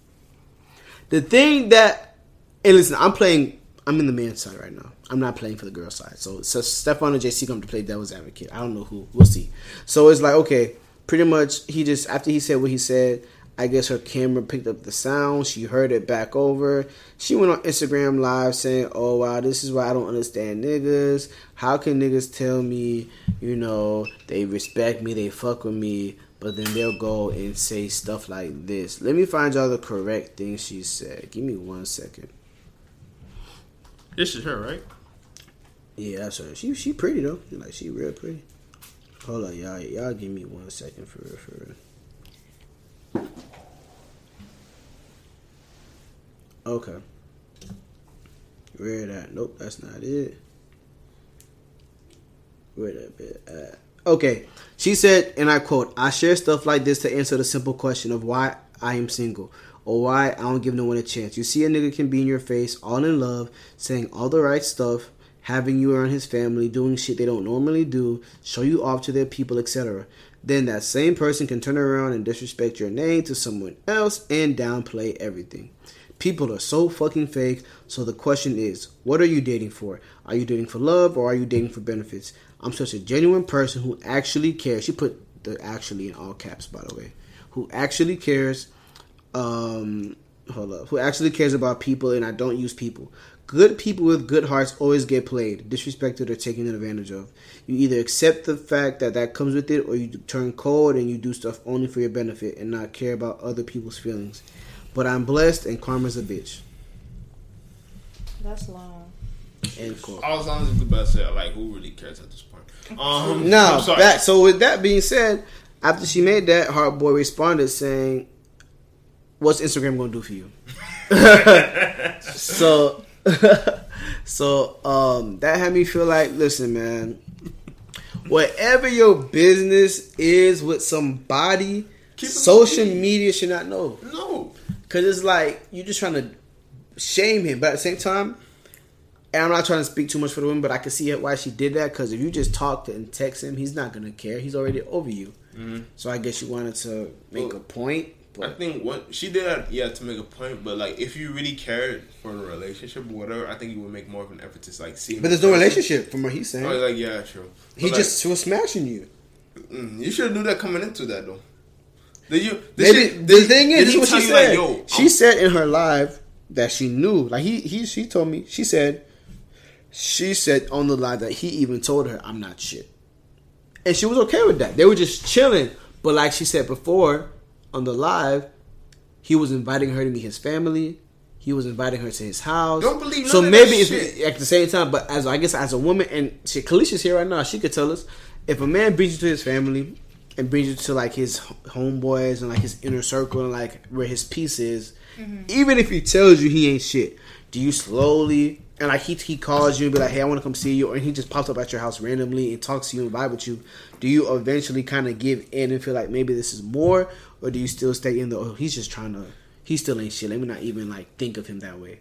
The thing that, and listen, I'm playing. I'm in the man's side right now. I'm not playing for the girl side. So, so Stefan and JC come to play devil's advocate. I don't know who. We'll see. So it's like okay, pretty much he just after he said what he said. I guess her camera picked up the sound. She heard it back over. She went on Instagram live saying, "Oh wow, this is why I don't understand niggas. How can niggas tell me, you know, they respect me, they fuck with me, but then they'll go and say stuff like this." Let me find y'all the correct thing she said. Give me one second. This is her, right? Yeah, that's her. She she pretty though. Like she real pretty. Hold on, y'all. Y'all give me one second for real, for real. Okay. Where that? Nope, that's not it. Where that bit at? Okay. She said, and I quote, I share stuff like this to answer the simple question of why I am single or why I don't give no one a chance. You see, a nigga can be in your face, all in love, saying all the right stuff, having you around his family, doing shit they don't normally do, show you off to their people, etc. Then that same person can turn around and disrespect your name to someone else and downplay everything. People are so fucking fake. So the question is, what are you dating for? Are you dating for love or are you dating for benefits? I'm such a genuine person who actually cares. She put the actually in all caps, by the way. Who actually cares. Um, hold up. Who actually cares about people and I don't use people. Good people with good hearts always get played, disrespected, or taken advantage of. You either accept the fact that that comes with it, or you turn cold and you do stuff only for your benefit and not care about other people's feelings. But I'm blessed and karma's a bitch. That's long. End quote. I was honestly about to say, like, who really cares at this point? Um, Now, that so with that being said, after she made that, Hot Boy responded saying, "What's Instagram gonna do for you?" so, so um, that had me feel like, listen, man, whatever your business is with somebody, Keep social media should not know. No. Cause it's like you're just trying to shame him, but at the same time, and I'm not trying to speak too much for the woman, but I can see why she did that. Cause if you just talk to and text him, he's not gonna care. He's already over you. So I guess you wanted to make Well, a point, I think what she did that, yeah, to make a point. But like, if you really cared for the relationship or whatever, I think you would make more of an effort to like see. but there's no person. relationship from what he's saying. Oh, like yeah, true. he But, just was smashing you. mm, you should knew that coming into that though. Did you? Did Maybe she- the did- thing is, this is what she said. Like, she I'm- said in her live that she knew. Like he, he, she told me. She said, she said on the live that he even told her, "I'm not shit," and she was okay with that. They were just chilling. But like she said before on the live, he was inviting her to meet his family. He was inviting her to his house. Don't believe So maybe that it's shit. at the same time. But as I guess as a woman, and she, Kalisha's here right now, she could tell us if a man brings you to his family and brings you to like his homeboys and like his inner circle and like where his peace is, mm-hmm. even if he tells you he ain't shit, do you slowly and like he he calls you and be like, hey, I want to come see you, or he just pops up at your house randomly and talks to you and vibe with you? Do you eventually kind of give in and feel like maybe this is more, or do you still stay in the? Oh, he's just trying to. He still ain't shit. Let me not even like think of him that way.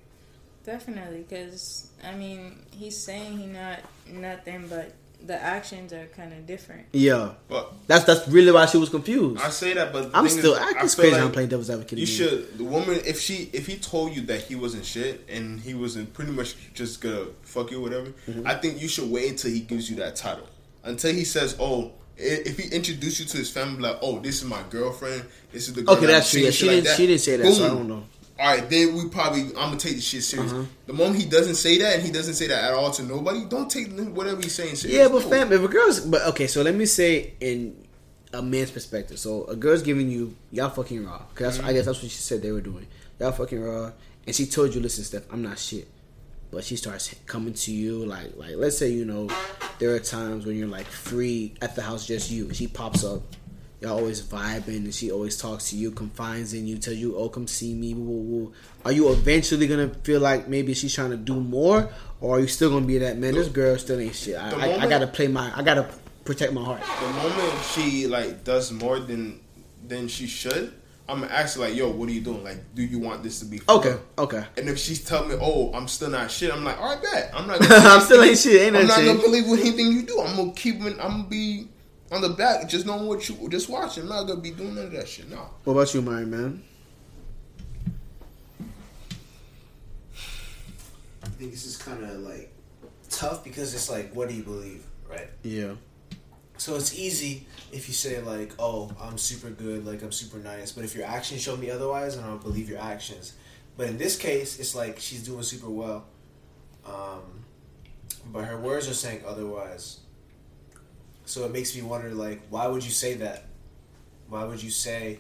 Definitely, because I mean, he's saying he not nothing, but the actions are kind of different. Yeah, But that's that's really why she was confused. I say that, but I'm still. is, I, I it's crazy. like I'm playing devil's advocate. You again. should the woman if she if he told you that he wasn't shit and he wasn't pretty much just gonna fuck you or whatever. Mm-hmm. I think you should wait until he gives you that title. Until he says, "Oh." If he introduced you to his family, like, "Oh, this is my girlfriend. This is the girl Okay, that that's true. seeing," Yeah, she didn't. She didn't say that, so I boom. don't know. All right, then we probably I'm gonna take this shit serious. Uh-huh. The moment he doesn't say that and he doesn't say that at all to nobody, don't take whatever he's saying serious. Yeah, but No. fam, if a girl's but okay, so let me say in a man's perspective. So a girl's giving you y'all fucking raw. because I guess that's what she said they were doing. Y'all fucking raw, and she told you, listen, Steph, I'm not shit. But she starts coming to you like like let's say you know there are times when you're like free at the house just you she pops up. Y'all always vibing and she always talks to you confides in you tells you oh come see me woo, woo, woo. are you eventually gonna feel like maybe she's trying to do more or are you still gonna be that man this girl still ain't shit. I, The I, I gotta play my I gotta protect my heart. The moment she like does more than than she should, I'm gonna ask her like, "Yo, what are you doing? Like, do you want this to be?" for okay okay And if she's telling me, "Oh, I'm still not shit," I'm like, "All right, bet. I'm not. I'm still ain't shit ain't I'm nothing not gonna changed. believe anything you do. I'm gonna keep. it- I'm gonna be on the back, just knowing what you just watching. I'm not gonna be doing none of that shit. No. what about you my man I think this is kind of like tough because it's like, what do you believe, right? yeah So it's easy if you say like, "Oh, I'm super good, like I'm super nice," but if your actions show me otherwise, I don't believe your actions. But in this case, it's like she's doing super well, um, but her words are saying otherwise. So it makes me wonder, like, why would you say that? Why would you say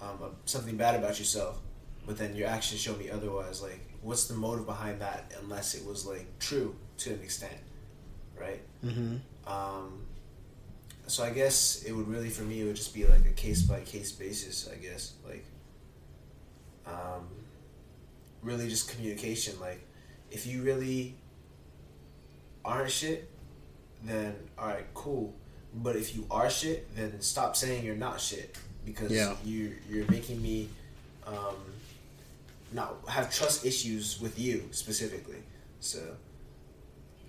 um, something bad about yourself, but then your actions show me otherwise? Like, what's the motive behind that? Unless it was like true to an extent, right? mm-hmm. Um, so I guess it would really, for me, it would just be like a case by case basis. I guess like, um, really just communication. Like, if you really aren't shit, then all right, cool. But if you are shit, then stop saying you're not shit because Yeah. you you're making me um, not have trust issues with you specifically. So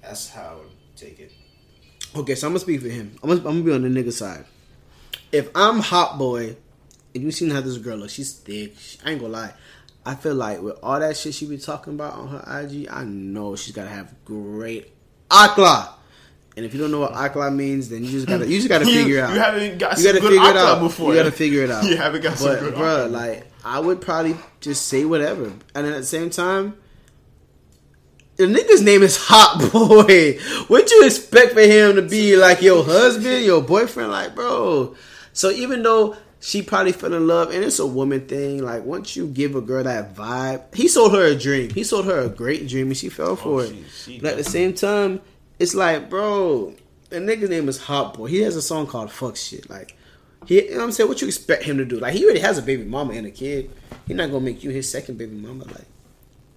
that's how I would take it. Okay, so I'm gonna speak for him. I'm gonna, I'm gonna be on the nigga side. If I'm hot boy, and you seen how this girl looks, she's thick. She, I ain't gonna lie. I feel like with all that shit she be talking about on her IG, I know she's gotta have great akla. And if you don't know what akla means, then you just gotta you just gotta figure it out. You haven't got You some gotta good figure it out before. You gotta figure it out. You haven't got some but, good bruh, akla. like I would probably just say whatever, and then at the same time, the nigga's name is Hot Boy. What you expect for him to be like your husband, your boyfriend? Like, bro. So even though she probably fell in love, and it's a woman thing, like once you give a girl that vibe, he sold her a dream. He sold her a great dream, and she fell oh, for it. Oh, she- she but at the same time, it's like, bro, the nigga's name is Hot Boy. He has a song called "Fuck Shit." Like, he, you know what I'm saying? What you expect him to do? Like, he already has a baby mama and a kid. He's not gonna make you his second baby mama. Like,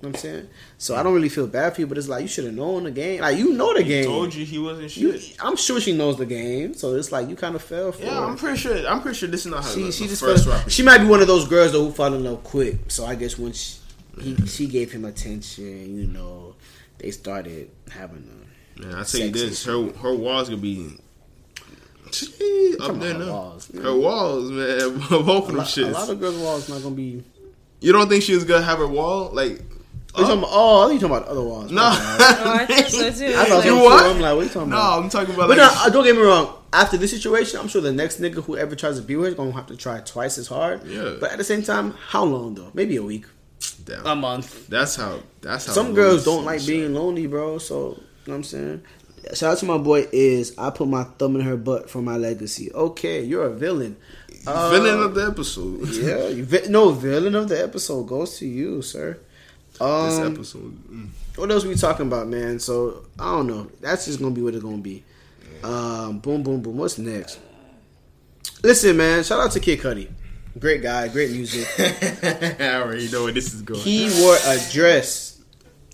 know what I'm saying? So I don't really feel bad for you, but it's like you should have known the game. Like you know the game. Told you he wasn't You- shit. I'm sure she knows the game, so it's like you kind of fell for Yeah, it. I'm pretty sure. I'm pretty sure this is not her. she she just first fell, she might be one of those girls though who fall in love quick. So I guess when she he, she gave him attention, you know, they started having a Man, I tell you this, her her walls gonna be Gee, up there now. walls, man. Her walls, man, both of a them lot, a lot of girls' walls not gonna be. You don't think she was gonna have her wall like? Oh, you talking about, oh, I thought you talking about other walls. No, My bad. Oh, I thought so too. I thought You so too. what? I'm like, what are you talking no, about? I'm talking about But like. no, uh, don't get me wrong. After this situation, I'm sure the next nigga who ever tries to be with her is gonna have to try twice as hard. Yeah. But at the same time, how long though? Maybe a week, Damn. a month. that's how. That's how. Some girls don't like being lonely, bro. So you know what I'm saying. Shout out to my boy. Is I put my thumb in her butt for my legacy. Okay, you're a villain. Uh, villain of the episode. yeah, you vi- no villain of the episode goes to you, sir. Um, this episode. mm. what else we talking about, man? So I don't know. That's just gonna be what it's gonna be. Um, boom, boom, boom. What's next? Listen, man. Shout out to Kid Cudi. Great guy, great music. I already know where this is going. he wore a dress.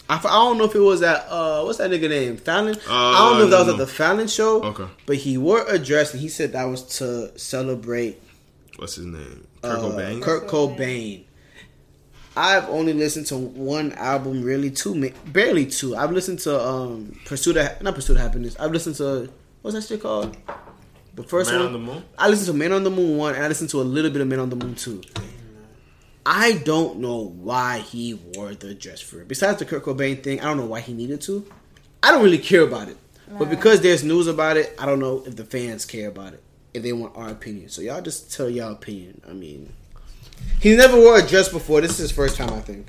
I, I don't know if it was at uh what's that nigga name Fallon. I don't know if that was no, at the Fallon show. Okay. But he wore a dress and he said that was to celebrate What's his name? Kurt uh, Cobain. Kurt Cobain. I've only listened to one album, really two, barely two. I've listened to um Pursuit of not Pursuit of Happiness. I've listened to what's that shit called? The first Man one. on the Moon. I listened to Man on the Moon one, and I listened to a little bit of Man on the Moon two. I don't know why he wore the dress for it. Besides the Kurt Cobain thing, I don't know why he needed to. I don't really care about it, but because there's news about it, I don't know if the fans care about it. If they want our opinion, so y'all just tell y'all opinion. I mean, he never wore a dress before. This is his first time, I think.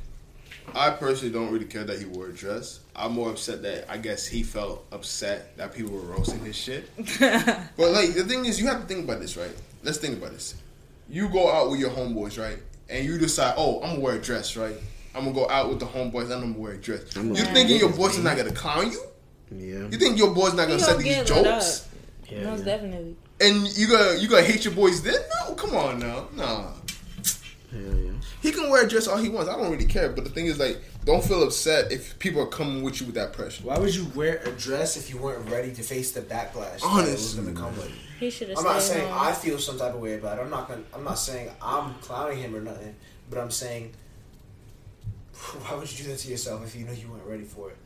I personally don't really care that he wore a dress. I'm more upset that I guess he felt upset that people were roasting his shit. but like the thing is, you have to think about this, right? Let's think about this. You go out with your homeboys, right? And you decide, oh, I'm gonna wear a dress, right? I'm gonna go out with the homeboys and I'm gonna wear a dress. I'm You gonna- thinking your boys is not gonna clown you? Yeah, You think your boys not gonna gonna say these get lit up. jokes? yeah, Most yeah. definitely. And you gonna you gonna hate your boys then? No, come on now, nah. Hell yeah. He can wear a dress all he wants. I don't really care. But the thing is, like, don't feel upset if people are coming with you with that pressure. Why would you wear a dress if you weren't ready to face the backlash Honestly, that was going to come with? He should have I'm not saying home. I feel some type of way about it. I'm not gonna, I'm not saying I'm clowning him or nothing, but I'm saying why would you do that to yourself if you know you weren't ready for it?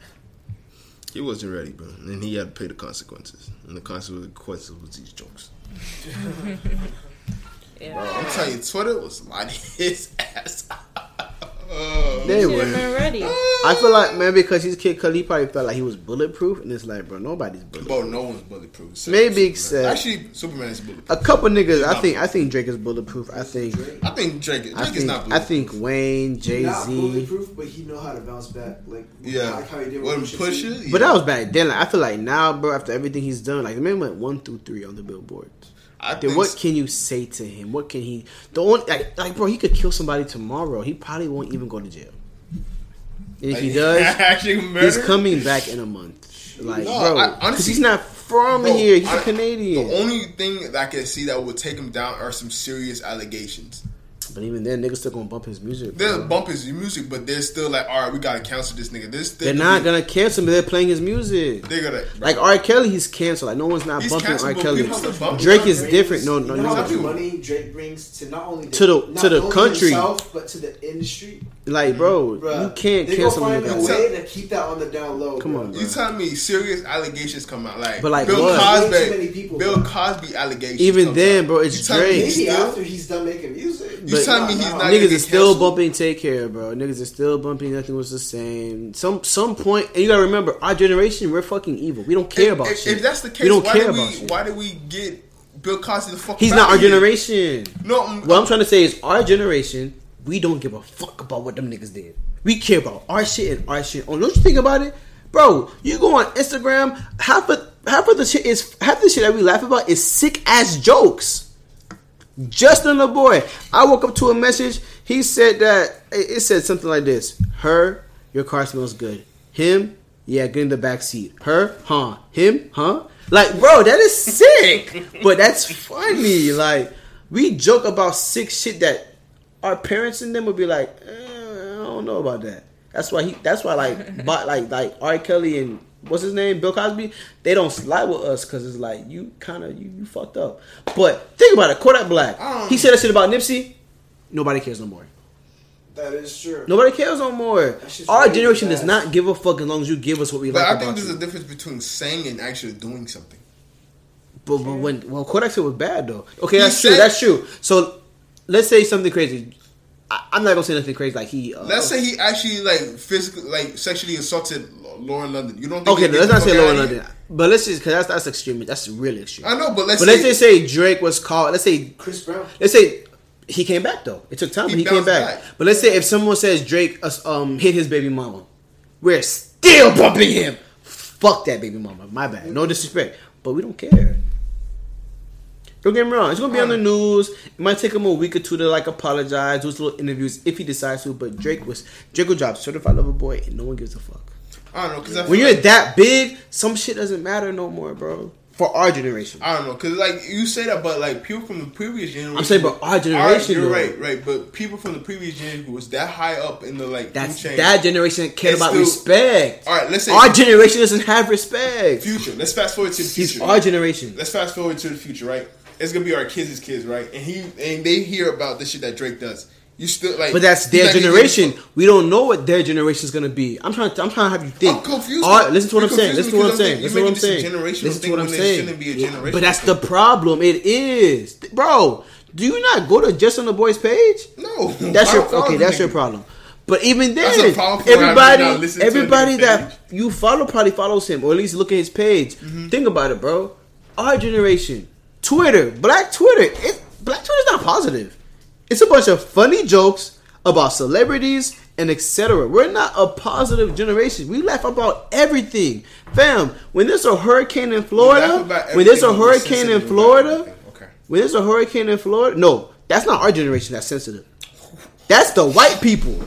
He wasn't ready, bro, and he had to pay the consequences. And the consequences was these jokes. yeah. Bro, I'm telling you, Twitter was lighting his ass. Oh. They Should were. been ready. Oh. I feel like man because he's Kid Cudi, he probably felt like he was bulletproof, and it's like, bro, nobody's bulletproof. Bro, no one's bulletproof. except Maybe Superman. except- actually Superman is bulletproof. A couple niggas, I think, I think Drake is bulletproof. I think, I think Drake. Drake I is think, not I think Wayne, Jay Not Z. bulletproof, but he know how to bounce back. Like Yeah, like how he did what with push Pusha T. it? But that was back then. Like, I feel like now, bro, after everything he's done, like the man went one through three on the billboards. I Then think what can you say to him? What can he? The only like, like, bro, he could kill somebody tomorrow. He probably won't even go to jail. And if he does, actually murder. he's coming back in a month. Like, No, bro, I- honestly- he's not from Bro, here. He's a I- Canadian. The only thing that I can see that would take him down are some serious allegations. But even then, niggas still gonna bump his music. They'll bro. bump his music, but they're still like, all right, we gotta cancel this nigga. This They're not gonna cancel him. They're playing his music. They're gonna Like R. Kelly, he's canceled. Like no one's not He's bumping canceled, R. Kelly. bump. Drake is Drake different. No, no, you know how no. much money Drake brings to not only the, To the- to the country. himself, but to the industry. Like, bro, Bruh, you can't they cancel gonna him. find a like way to keep that on the down low. Come bro. on, You tell me serious allegations come out like, But like Bill what? Way many Cosby, people, Bill. Cosby allegations. Even then, out. bro, it's You Drake. Maybe still- after he's done making music. You But- telling me he's not Niggas get is still canceled? bumping Take Care, bro. Niggas is still bumping Nothing Was the Same. Some some point, and you gotta remember, our generation, we're fucking evil. We don't care If, about if, shit. if that's the case, we don't why care did we about shit. why did we get Bill Cosby the fuck? He's not our here? generation. No, What I'm trying to say is, our generation, we don't give a fuck about what them niggas did. We care about our shit and our shit. Oh, don't you think about it, bro? You go on Instagram, half of half of the shit is half the shit that we laugh about is sick ass jokes. Justin LeBoy, I woke up to a message. He said that it it said something like this: Her, your car smells good. Him, yeah, get in the back seat. Her, huh? Him, huh? Like, bro, that is sick, but that's funny. Like, we joke about sick shit that our parents and them would be like, eh, I don't know about that. That's why he. That's why like, but like like R. Kelly and what's his name, Bill Cosby. They don't slide with us because it's like you kind of you, you fucked up. But think about it, Kodak Black. Um, he said that shit about Nipsey. Nobody cares no more. That is true. Nobody cares no more. Our really generation does not give a fuck as long as you give us what we But like I about think there's you. a difference between saying and actually doing something. But, but when well Kodak said was bad though. Okay, He that's true. That's true. So let's say something crazy. I, I'm not gonna say nothing crazy like he. Uh, Let's say he actually like physically, like sexually assaulted Lauren London. You don't think? Okay, he'd let's not say Lauren Lower here? London. But let's just because that's that's extreme. That's really extreme. I know, but let's but say, let's just say Drake was called. Let's say Chris Brown. let's say he came back though. It took time, He but he came back. back. But let's say if someone says Drake uh, um hit his baby mama, we're still bumping him. Fuck that baby mama. My bad. No disrespect, but we don't care. Don't get me wrong. It's gonna be on the news. It might take him a week or two to like apologize, do his little interviews if he decides to. But Drake was Drake will drop certified lover boy, and no one gives a fuck. I don't know because When you're that big, some shit doesn't matter no more, bro. For our generation. I don't know, cause like you say that, but like people from the previous generation. I'm saying, but our generation, you're though. right, right. But people from the previous generation was that high up in the like That's chain. that generation cared about still- respect. All right, let's say Our generation doesn't have respect. future. Let's fast forward to the He's future. our generation. Let's fast forward to the future, right? It's gonna be our kids' kids, right? And he and they hear about the shit that Drake does. You still like, But that's their generation. give a fuck. We don't know what their generation is gonna be. I'm trying. To, I'm trying to have you think. I'm confused. All right, listen to what I'm saying. Listen to what I'm saying. Listen to what I'm saying. thinking you're making this a generational Listen to what I'm saying. shouldn't be a generational But that's the problem. It is, bro. Do you not go to just on the boys page? No, That's your okay. That's your problem. But even then, problem for having to now everybody, listen to a everybody that you follow probably follows him, or at least look at his page. Mm-hmm. Think about it, bro. Our generation, Twitter, Black Twitter, it, Black Twitter's not positive. It's a bunch of funny jokes about celebrities and etc. We're not a positive generation. We laugh about everything, fam. When there's a hurricane in Florida, when there's a everything, but we're hurricane in Florida. Okay. when there's a hurricane in Florida, no, that's not our generation that's sensitive. That's the white people.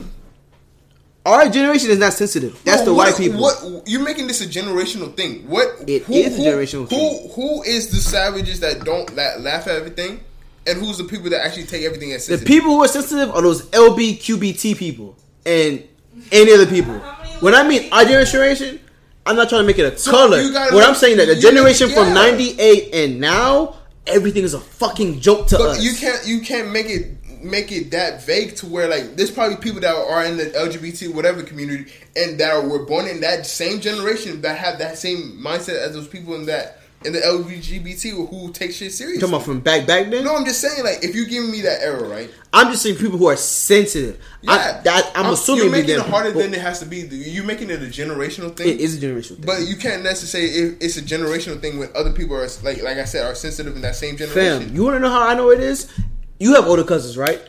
Our generation is not sensitive. That's Bro, the what- white people. What you're making this a generational thing? What It is a generational who, thing. Who is the savages that don't la- laugh at everything, and who's the people that actually take everything as The sensitive? people who are sensitive are those LBQBT people and any other people. When I mean our generation, I'm not trying to make it a So color. you gotta What look- I'm saying that the generation yeah. from '98 and now, everything is a fucking joke to But us. you can't you can't make it make it that vague to where like there's probably people that are in the LGBT whatever community and that are, were born in that same generation that have that same mindset as those people in that in the LGBT who take shit serious. talking about from back back then. No, I'm just saying like if you give me that era, right? I'm just saying people who are sensitive. I, that, I'm, assuming you're making it harder than it has to be. You're making it a generational thing. It is a generational thing. But you can't necessarily say if it's a generational thing when other people are like like I said are sensitive in that same generation. Fam, you want to know how I know it is? You have older cousins, right?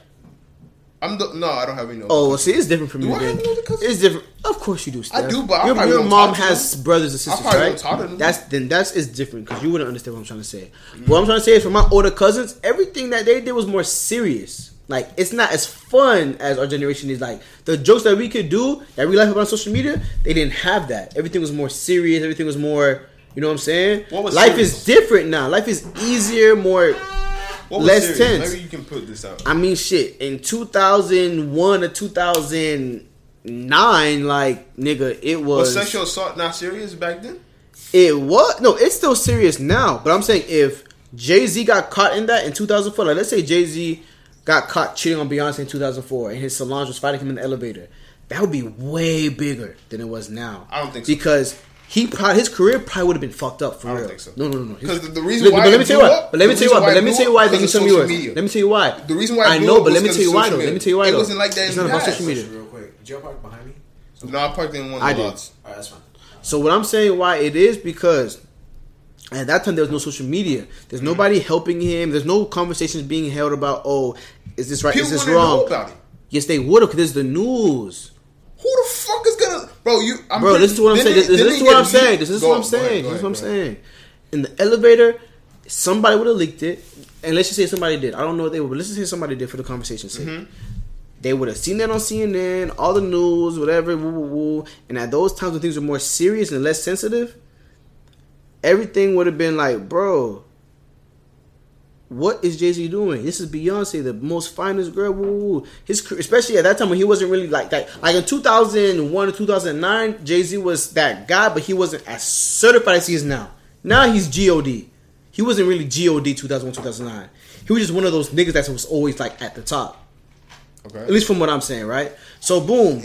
I'm the, no, I don't have any. Oh, well, see, it's different from Do you. I have older cousins? It's different. Of course you do. Steph. I do, but I your, your mom has brothers and sisters, probably right? them. That's then that's is different because you wouldn't understand what I'm trying to say. What I'm trying to say is for my older cousins, everything that they did was more serious. Like it's not as fun as our generation is. Like the jokes that we could do that we laugh about on social media, they didn't have that. Everything was more serious. Everything was more. You know what I'm saying? What Life serious? is different now. Life is easier, more. Less tense. Maybe you can put this out. I mean, shit. In 2001 or 2009, like nigga, it Was was. sexual assault not serious back then? It was no. It's still serious now. But I'm saying if Jay Z got caught in that in 2004, like let's say Jay Z got caught cheating on Beyonce in 2004, and his Solange was fighting him in the elevator, that would be way bigger than it was now. I don't think so. because. He probably his career probably would have been fucked up for I don't real. think so. No, no, no, no. His- 'Cause the- the reason Look, why but let me tell you blew why. But let me tell you reason why. why But let me tell you why. was Then you because tell of me social why. Let me tell you why. The reason why I know, but let me tell you why social though. Let me tell you why It wasn't like that It's in not the about past. social media. Real quick. Did y'all park behind me? So, No, I parked in one I of the did. lots. Alright, that's fine. So what I'm saying why it is because at that time there was no social media. There's Mm-hmm. nobody helping him. There's no conversations being held about oh, is this right? People is this wouldn't know wrong? about it. Yes, they would have because there's the news. Who the fuck is gonna, bro? You, I'm Bro, pretty- listen to what I'm saying. This, this is what I'm saying. This is what I'm saying. This is what I'm ahead, go ahead. saying. In the elevator, somebody would have leaked it, and let's just say somebody did. I don't know what they would, but let's just say somebody did for the conversation's sake. Mm-hmm. They would have seen that on CNN, all the news, whatever, woo, woo, woo. And at those times when things were more serious and less sensitive, everything would have been like, bro, what is Jay Z doing? This is Beyonce, the most finest girl. Woo, woo. His especially at that time when he wasn't really like that. Like in two thousand one or two thousand nine, Jay Z was that guy, but he wasn't as certified as he is now. Now he's God. He wasn't really God 2001 2009. He was just one of those niggas that was always like at the top. Okay. At least from what I'm saying, right? So boom,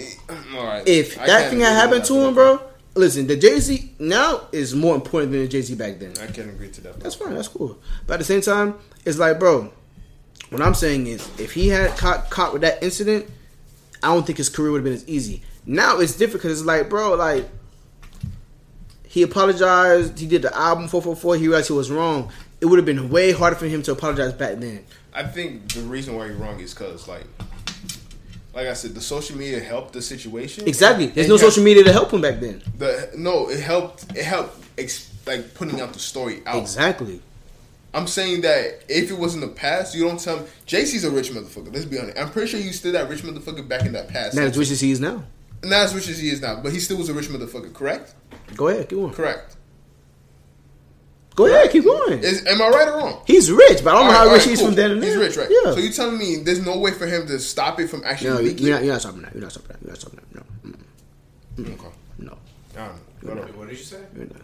All right. if I that thing had happened to him, bro, listen, the Jay Z now is more important than the Jay Z back then. I can't agree to that. That's fine. That's cool. But at the same time, it's like, bro, what I'm saying is, if he had caught caught with that incident, I don't think his career would have been as easy. Now it's different because it's like, bro, like he apologized. He did the album 444. He realized he was wrong. It would have been way harder for him to apologize back then. I think the reason why you're wrong is because, like, like I said, the social media helped the situation. Exactly. There's no social media to help him back then. The no, it helped. It helped. Ex, like putting out the story out. Exactly. I'm saying that if it was in the past, you don't tell me. Jay Z's a rich motherfucker. Let's be honest. I'm pretty sure you still that rich motherfucker back in that past. Not as rich as he is now. Not as rich as he is now, but he still was a rich motherfucker. Correct. Go ahead, keep going. Correct. Go ahead, keep going. Is, am I right or wrong? He's rich, but I don't know All right, how rich right, he's cool. from then and He's rich, right? Yeah. So you telling me there's no way for him to stop it from actually no, leaking? you're not, you're not stopping that. You're not stopping that. You're not stopping that. No. Mm, Okay. No. I don't know. Go. What did you say? You're not.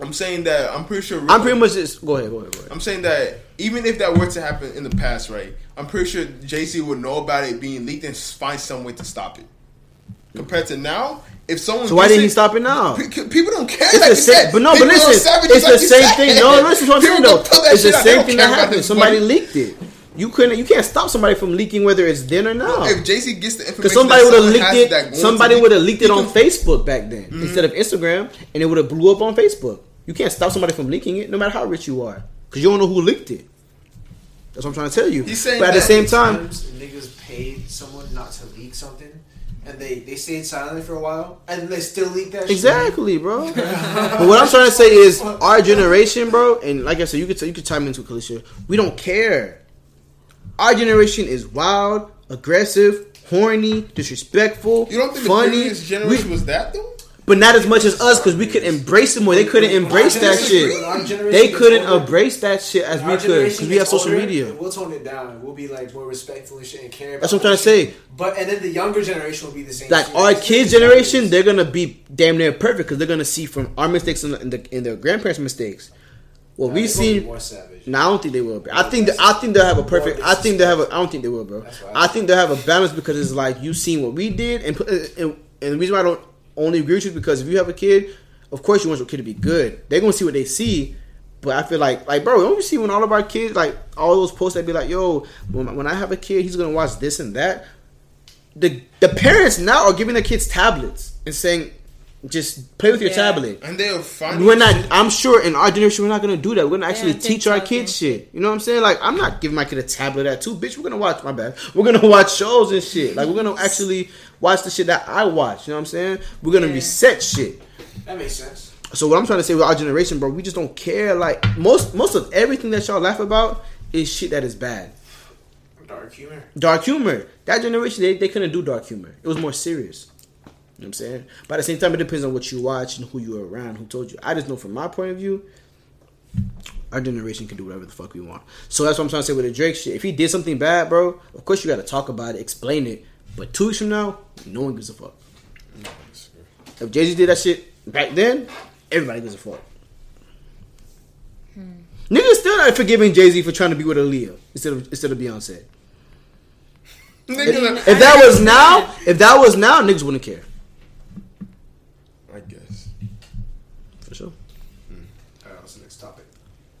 I'm saying that I'm pretty sure. I'm pretty much just. Go ahead, go ahead, go ahead. I'm saying that even if that were to happen in the past, right? I'm pretty sure Jay Z would know about it being leaked and find some way to stop it. Compared to now, if someone So why didn't he stop it now? Pe- pe- People don't care. It's like the you same, said. but no, but People are listen, savages it's like the same said. thing. No, listen to what I'm saying though. don't put that It's the shit out. They same thing that happened. Somebody money. leaked it. You couldn't. You can't stop somebody from leaking whether it's then or now. If Jay Z gets the information, Because somebody would have leaked it. Somebody would have leaked it on Facebook back then mm-hmm. instead of Instagram, and it would have blew up on Facebook. You can't stop somebody from leaking it, no matter how rich you are, because you don't know who leaked it. That's what I'm trying to tell you. He's saying but at the same time, niggas paid someone not to leak something, and they they stayed silent for a while, and they still leak that. shit. Exactly, bro. but what I'm trying to say is, our generation, bro, and like I said, you could you could chime into Kalisha. We don't care. Our generation is wild, aggressive, horny, disrespectful, You don't think the funny, previous generation We- was that though? But not as much as us because we could embrace it more. They couldn't embrace that shit. They couldn't embrace that shit as we could because we have social older, media. We'll tone it down. We'll be like more respectful and shit and care. About That's what I'm trying to say. But and then the younger generation will be the same. Like shit. our kids' generation, they're gonna be damn near perfect because they're gonna see from our mistakes and, the, and, the, their grandparents' mistakes. What Nah, we've it's gonna be seen more savage. No, I don't think they will. Bro. I think that, I think they'll have a perfect. I think they'll have a. I don't think they will, bro. I I think they'll have a balance because it's like you've seen what we did, and put- and, and the reason why I don't only agree with you because if you have a kid, of course you want your kid to be good. They're gonna see what they see, but I feel like like bro, don't you see when all of our kids like all those posts that be like, yo, when, when I have a kid, he's gonna watch this and that. The the parents now are giving their kids tablets and saying, just play with your Yeah. tablet. And they're finding We're not. shit- I'm sure in our generation we're not gonna do that. We're gonna actually Yeah, teach our kids and shit. You know what I'm saying? Like I'm not giving my kid a tablet at two. Bitch, we're gonna watch. My bad. We're gonna watch shows and shit. Like we're gonna actually watch the shit that I watch. You know what I'm saying? We're gonna Yeah. reset shit. That makes sense. So what I'm trying to say with our generation, bro, we just don't care. Like most most of everything that y'all laugh about is shit that is bad. Dark humor. Dark humor. That generation they, they couldn't do dark humor. It was more serious. You know what I'm saying? But at the same time, it depends on what you watch and who you're around, who told you. I just know from my point of view, our generation can do whatever the fuck we want. So that's what I'm trying to say with the Drake shit. If he did something bad, bro, of course you got to talk about it, explain it. But two weeks from now, no one gives a fuck. If Jay Z did that shit back then, everybody gives a fuck. Hmm. Niggas still not forgiving Jay Z for trying to be with Aaliyah instead of instead of Beyonce. Niggas are- If that was now, if that was now, niggas wouldn't care. I guess. For sure. Alright, what's the next topic?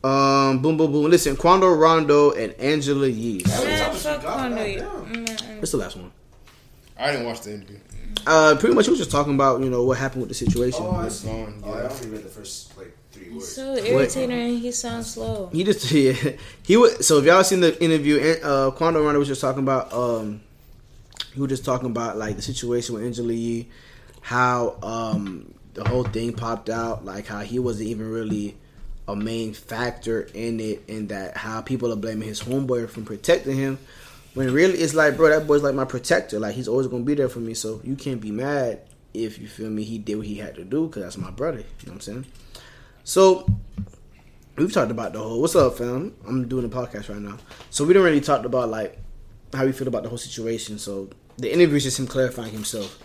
Um, boom, boom, boom. Listen, Quando Rondo and Angela Yee. Man, fuck? Quando. Goddamn. Man. That's the last one. I didn't watch the interview. Uh, pretty much, he was just talking about you know what happened with the situation. Oh, I It's see. gone, Oh, I only read the first like three He's words. so irritating and he sounds slow. He just yeah, he was so if y'all seen the interview, uh, Quando Rondo was just talking about um, he was just talking about like the situation with Angela Yee, how um the whole thing popped out, like how he wasn't even really a main factor in it, and that how people are blaming his homeboy from protecting him. When really it's like, bro, that boy's like my protector. Like he's always gonna be there for me. So you can't be mad if you feel me. He did what he had to do because that's my brother. You know what I'm saying? So we've talked about the whole. What's up, fam? I'm doing a podcast right now, so we don't really talked about like how we feel about the whole situation. So the interview is just him clarifying himself.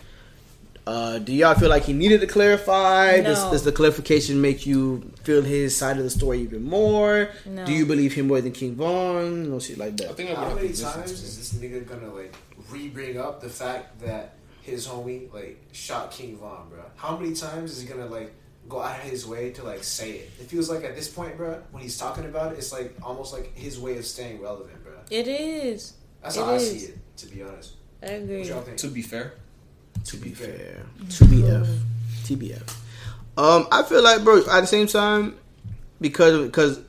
Uh, do y'all feel like he needed to clarify? Does, No. does the clarification make you feel his side of the story even more? No. Do you believe him more than King Von? No shit like I that. think I'm How gonna many times is this nigga gonna like re-bring up the fact that his homie like shot King Von, bro? How many times is he gonna like go out of his way to like say it? It feels like at this point, bro, when he's talking about it, it's like almost like his way of staying relevant, bro. It is. That's It how I see it, to be honest. I What agree. y'all think? To be fair, To be fair, to BF, TBF. Um, I feel like, bro. At the same time, because because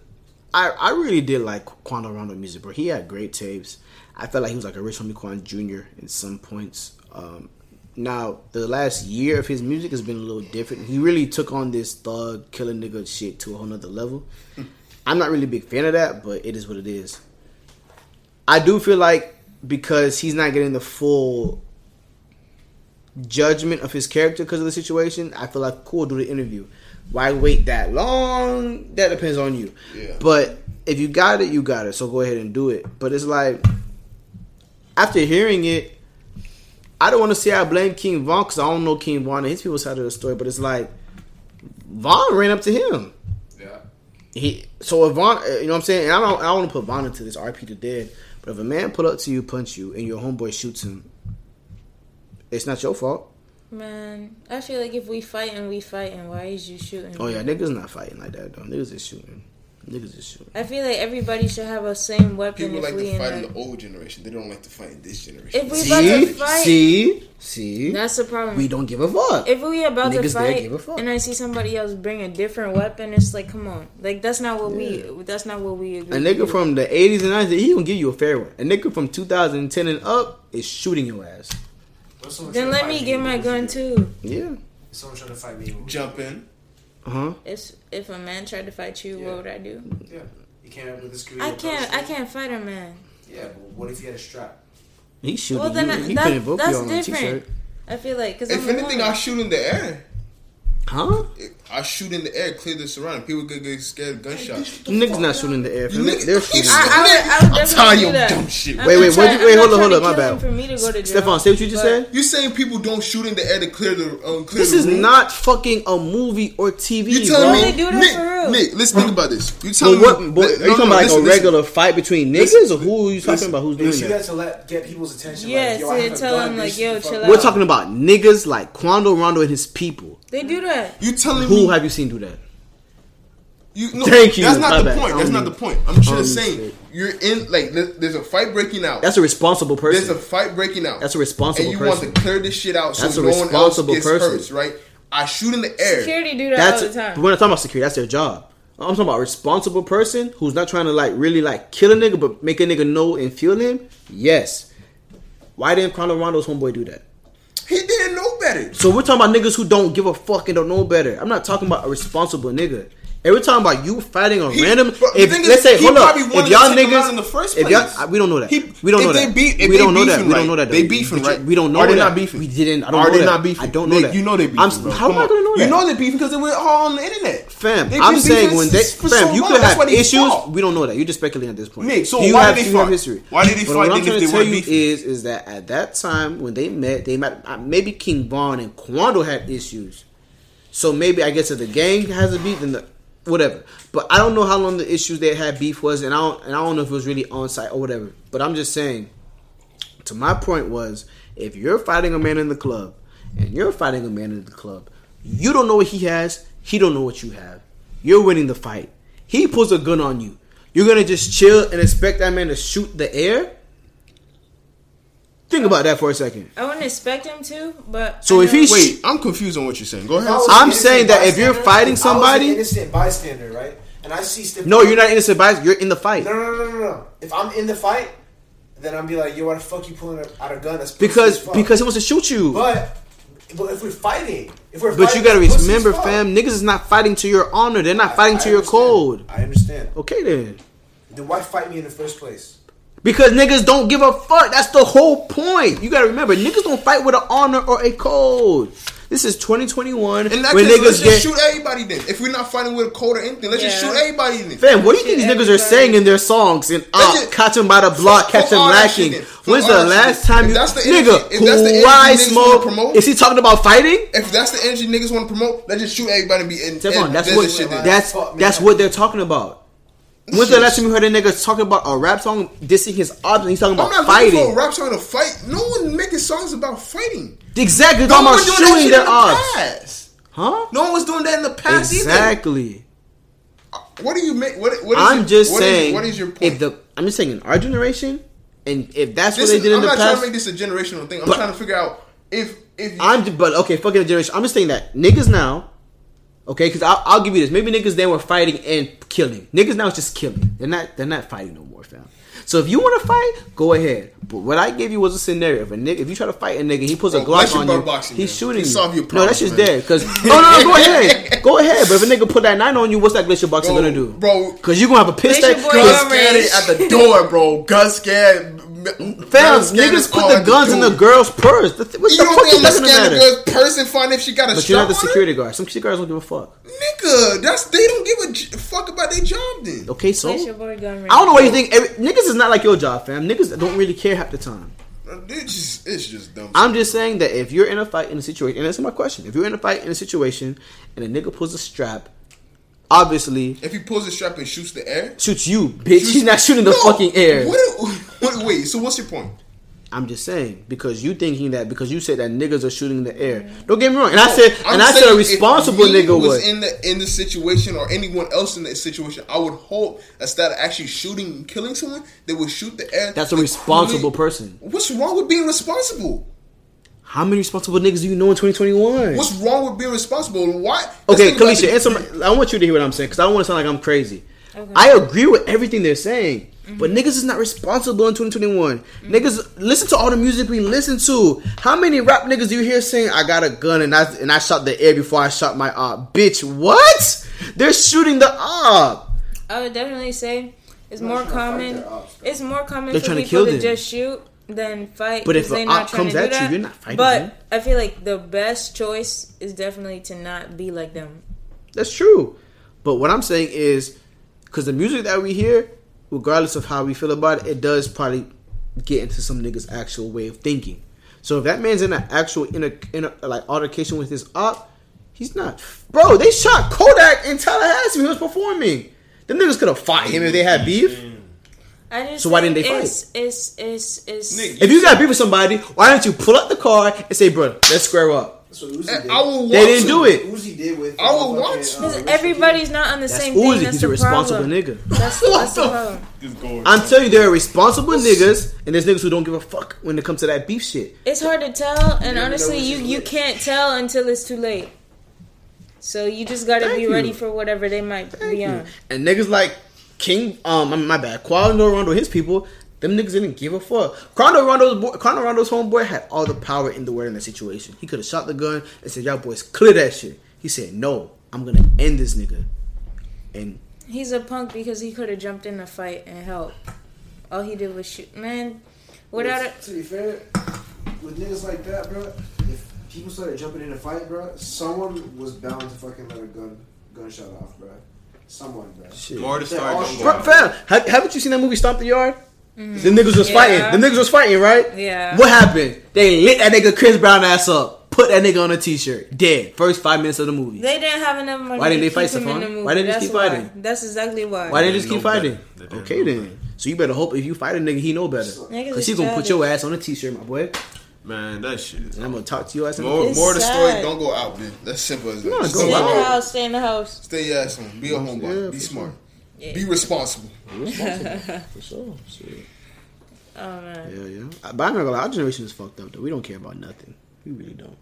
I I really did like Quando Rondo music, bro. He had great tapes. I felt like he was like a Rich Homie Quan Jr. in some points. Um, now the last year of his music has been a little different. He really took on this thug killing nigga shit to a whole nother level. I'm not really a big fan of that, but it is what it is. I do feel like because he's not getting the full judgment of his character because of the situation, I feel like cool, do the interview. Why wait that long? That depends on you. Yeah. But if you got it, you got it. So go ahead and do it. But it's like after hearing it, I don't want to say I blame King Von because I don't know King Von and his people's side of the story. But it's like Von ran up to him. Yeah. He so if Von, uh, you know what I'm saying. And I don't, I don't want to put Von into this RP to dead. But if a man pull up to you, punch you, and your homeboy shoots him, it's not your fault. Man, I feel like if we fight and we fight, and why is you shooting? Oh yeah, niggas not fighting like that though. Niggas is shooting. Niggas is shooting. I feel like everybody should have a same weapon people if like we to fight in the old generation. They don't like to fight in this generation. If we about to See, fight, see, see. that's the problem. We don't give a fuck. if we about Niggas to fight give a fuck. and I see somebody else bring a different weapon, it's like, come on, like that's not what Yeah. we. That's not what we agree. A nigga do. from the 80s and 90s, he gonna give you a fair one. A nigga from 2010 and up is shooting your ass. If someone Then let me get my would you gun too. Yeah. If someone trying to fight me, what would you Jump in. Uh huh. If if a man tried to fight you, Yeah. what would I do? do? Yeah. You can't with this career. I can't. I can't fight a man. Yeah, but what if you had a strap? He shooting Well, then you. I- he that- couldn't invoke that's you on a different. t-shirt. I feel like because If anything, I shoot in the air. Huh? I shoot in the air, clear the surrounding. People could get scared of gunshots. Niggas not shooting in the air. You They're, niggas- they're shooting. I, I would, I would I'm definitely telling do you that. dumb shit. I'm Wait, wait, trying- what you- I'm wait, hold on, hold to on, my kill bad. For me to go to jail. Stefan, say what you just said. You saying people don't shoot in the air to clear the um, clear This the is room? not fucking a movie or TV. You bro. telling me, They do that Nick, for real. Nick, let's think about this. You But telling what? me? But, are you no, talking no, about like listen, a listen. regular fight between niggas, Listen, or who are you talking about? Who's You doing see that? that to let get people's attention. Yes, like, yo, I to tell them, like, yo, chill out. out. We're talking about niggas like Quando Rondo and his people. They do that. You telling Who me? Who have you seen do that? You, no, Thank you. That's My not the bad. point. That's don't not the point. I'm just I don't saying mean you're in like there's a fight breaking out. That's a responsible person. There's a fight breaking out. That's a responsible person. and you person. want to clear this shit out That's so a no one else responsible gets person. hurt, right? I shoot in the air. Security do that That's all the time. but we're not talking about security. That's their job. I'm talking about a responsible person who's not trying to like really like kill a nigga, but make a nigga know and feel him. Yes. Why didn't Quando Rondo's homeboy do that? He didn't know better. So we're talking about niggas who don't give a fuck and don't know better. I'm not talking about a responsible nigga. We're talking about you fighting a He- random. If let's is, say, hold up, if y'all to take him niggas in the first if y'all, we don't know that. He- we don't know that. beef- we don't know that. We don't know that. they beefing right. We don't know Are they not beefing? We didn't. I don't Are know they that. not beefing? I don't know that. You know they beefing, I'm, bro. How am I gonna know that? You know they beefing because they were all on the internet. Fam, I'm saying when they, fam, you could have issues. We don't know that. You're just speculating at this point. Nick, so you why have, did they do you have fight? history? Why did they fight What I'm if trying to tell you is, is that at that time when they met, they met. uh, Maybe King Von and Quando had issues. So maybe I guess if the gang has a beef, then the whatever. But I don't know how long the issues they had beef was, and I don't and I don't know if it was really on site or whatever. But I'm just saying. To my point was, if you're fighting a man in the club, and you're fighting a man in the club, you don't know what he has. He don't know what you have. You're winning the fight. He pulls a gun on you. You're gonna just chill and expect that man to shoot the air. Think about that for a second. I wouldn't expect him to, but So if know- he sh- Wait, I'm confused on what you're saying. Go ahead. I was I'm saying that if you're fighting if I was an somebody- innocent bystander, right, and I see Steph. No, you're not innocent bias. You're in the fight. No, no, no, no, no. If I'm in the fight, then I'm be like, yo, why the fuck you pulling out a gun? That's Because because he wants to shoot you. But, But, but if we're fighting, if we're but you gotta remember, fam. Niggas is not fighting to your honor. They're not I- fighting I to your code. I understand. Okay then. Then why fight me in the first place? Because niggas don't give a fuck. That's the whole point. You gotta remember, niggas don't fight with an honor or a code. This is 2021 And that where case, let's niggas just get. shoot everybody then. If we're not fighting with a code or anything, let's just shoot everybody then. Fam, what do you think these Shit, niggas are saying in their songs? And Let's uh, just- catch him by the block, fuck catch him all lacking. shit then. Fuck When's the last then. time If you, that's the nigga, if that's the energy why niggas smoke? promote- Is he talking about fighting? If that's the energy niggas want to promote, let's just shoot everybody and be in. Stefan, and that's what the shit then. that's that's what they're talking about. When's the last time you heard a nigga talking about a rap song dissing his options? He's talking about I'm not looking for a fighting. rap song to fight. No one making songs about fighting. Exactly, No talking one about shooting their in the past. Huh? No one was doing that in the past either. Exactly. Uh, what do you make? What, what is I'm your- just what is- saying. what is your point? If the I'm just saying in our generation, and if that's This what they is- did in I'm the not trying past, to make this a generational thing. I'm But- trying to figure out if if I'm but okay, fucking the generation. I'm just saying that niggas now, okay, because I'll, I'll give you this. Maybe niggas then were fighting and killing. Niggas now is just killing. They're not. They're not fighting no more, fam. So if you want to fight, go ahead. But what I gave you was a scenario. If a nigga, if you try to fight a nigga, he pulls a Bro, bless Glock on you. boxing, he's man. shooting Please you. solve your no, that's just man. dead. Because no, no, no, go ahead, go ahead. But if a nigga put that nine on you, what's that glacier boxing Bro, gonna do, bro, Because you gonna have a piss Glacier that gun Gun scared at the door, bro. Gun scared. Fam, niggas put the guns in the girl's purse. The th- What You the don't fuck think is I'm that gonna gonna scan the matter? girl's purse and find if she got a But you're not strap the security guard. Some security guards don't give a fuck. Nigga, that's they don't give a j- fuck about their job then. Okay, so Place your boy gun I don't know what you think. Every, niggas is not like your job, fam. Niggas don't really care half the time. Uh, it's just it's just dumb. I'm just saying that if you're in a fight in a situation, and that's my question. If you're in a fight in a situation and a nigga pulls a strap, obviously if he pulls the strap and shoots the air, shoots you, bitch. He's not shooting the No, fucking air. What, what, wait, so what's your point? I'm just saying because you thinking that because you said that niggas are shooting the air. Don't get me wrong. And I said I'm and I said a responsible nigga was in the in the situation or anyone else in that situation. I would hope instead of actually shooting and killing someone, they would shoot the air. That's a responsible person. What's wrong with being responsible? How many responsible niggas do you know in 2021? What's wrong with being responsible? Why? let's Okay, Kalisha, the- answer. My, I want you to hear what I'm saying because I don't want to sound like I'm crazy. I agree with everything they're saying, mm-hmm. but niggas is not responsible in 2021. Niggas listen to all the music we listen to. How many rap niggas do you hear saying, "I got a gun and I and I shot the air before I shot my op"? Bitch, what? They're shooting the op. I would definitely say it's Not more trying to fight common. ops. It's more common They're for trying to people kill to just shoot than fight. But if they're an not op trying comes to do at you, that. you're not fighting But them. I feel like the best choice is definitely to not be like them. That's true. But what I'm saying is, because the music that we hear, regardless of how we feel about it, it does probably get into some niggas' actual way of thinking. So if that man's in an actual in a, in a like altercation with his op, he's not. Bro, they shot Kodak in Tallahassee. when He was performing. Them niggas could have fought him if they had beef. Mm. I just So why didn't they it's, It's it's it's Nigga, If you got beef with somebody, why don't you pull up the car and say, "Bro, let's square up"? That's what Uzi did. I will They didn't do it. Uzi did with. I will uh, watch. uh, Because everybody's not on the That's same Uzi. thing. That's He's the a responsible problem. nigga. That's, that's the problem. Just. I'm telling you, there are responsible niggas, and there's niggas who don't give a fuck when it comes to that beef shit. It's hard to tell, and never honestly, know you which you which. can't tell until it's too late. So you just gotta Thank be you. ready for whatever they might Thank be you. on. And niggas like King, um, my bad, Quando Rondo, his people, them niggas didn't give a fuck. Quando Rondo's boy, Quando Rondo's homeboy had all the power in the world in that situation. He could have shot the gun and said, "Y'all boys clear that shit." He said, "No, I'm gonna end this nigga." And He's a punk because he could have jumped in a fight and helped. All he did was shoot. Man, without it, To be fair, with niggas like that, bro, if people started jumping in a fight, bro, someone was bound to fucking let a gun gunshot off, bro. Someone, bro. shit. More to They're start. all don't go Bro, out. fam, have, haven't you seen that movie Stomp the Yard? Mm. The niggas was Yeah. fighting. The niggas was fighting, right? Yeah. What happened? They lit that nigga Chris Brown ass up. Put that nigga on a t-shirt. Dead. First five minutes of the movie. they didn't have enough money. Why didn't they fight, keep in Stephon? the movie. Why didn't they just keep why. fighting? That's exactly why. Why didn't They they just keep fighting? Okay know then. So you better hope if you fight a nigga, he know better. Niggas Cause is he gonna put your ass on a t-shirt, my boy. Man, that shit is. And I'm gonna talk to your ass. in More, It's more the story. Don't go out, man. That's simple as that. Go Stay in the house. Stay in the house. Stay your ass home. Be a homeboy. Yeah, Be for smart. Yeah. Be responsible. For sure. Shit. Oh man. Yeah, yeah. But I'm not gonna lie, our generation is fucked up though. We don't care about nothing. We really don't.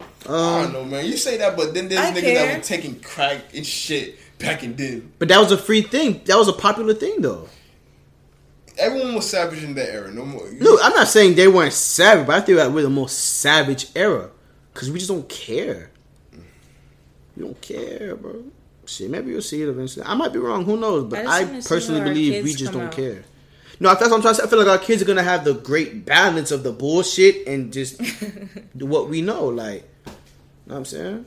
I don't Um, know, man. You say that, but then there's I niggas care. that were taking crack and shit back in then. but that was a free thing. That was a popular thing though. Everyone was savage in that era. No more. Look, I'm not saying they weren't savage, but I think that we're the most savage era because we just don't care. We don't care, bro. Shit, maybe you'll see it eventually. I might be wrong. Who knows? But I I, personally believe we just don't out. care. No, that's what I'm trying to say. I feel like our kids are gonna have the great balance of the bullshit and just what we know. Like, you know what I'm saying?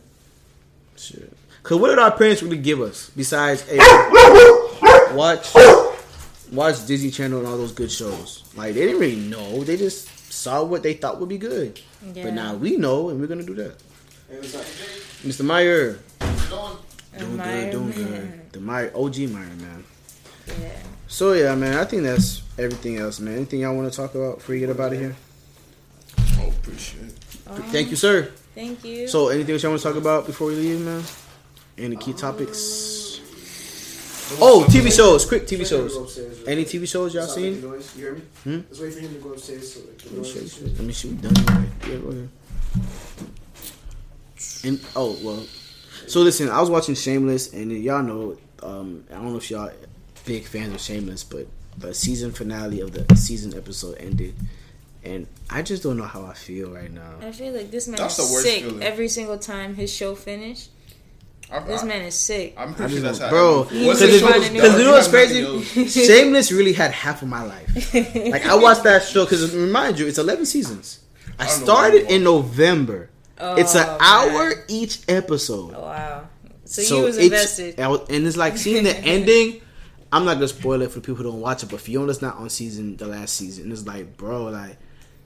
Shit. Cause what did our parents really give us besides hey, watch watch Disney Channel and all those good shows? Like they didn't really know. They just saw what they thought would be good. Yeah. But now we know and we're gonna do that. It was like, Mr. Meyer. Going. Doing Meyer, good, doing man. good. The Meyer OG Meyer man. Yeah. So yeah, man, I think that's everything else, man. Anything y'all want to talk about before you get up out of here? Oh, appreciate it. Um, Thank you, sir. Thank you. So anything else y'all want to talk about before we leave, man? Any key topics? Oh, TV shows, quick TV Wait for him shows. go upstairs, right? Any TV shows y'all Stop making seen? noise. You hear me? Hmm? Let's wait for him to go upstairs. So like, Let me noise show and you. shit. Let me see. We done. Yeah, go ahead. And oh well. So listen, I was watching Shameless, and y'all know. Um, I don't know if y'all big fans of Shameless, but the season finale of the season episode ended, and I just don't know how I feel right now. I feel like this man That's is the worst sick feeling. every single time his show finished. I, This I, man is sick. I'm pretty sure that's how. bro, Once because the it's- show was because you know what's crazy? Shameless really had half of my life. Like I watched that show because remind you, it's eleven seasons. I I started in November. Oh, it's an oh, man. hour each episode. Oh, wow. So, you was invested. I was- and it's like seeing the ending. I'm not gonna spoil it for people who don't watch it, but Fiona's not on season the last season. It's like, bro, like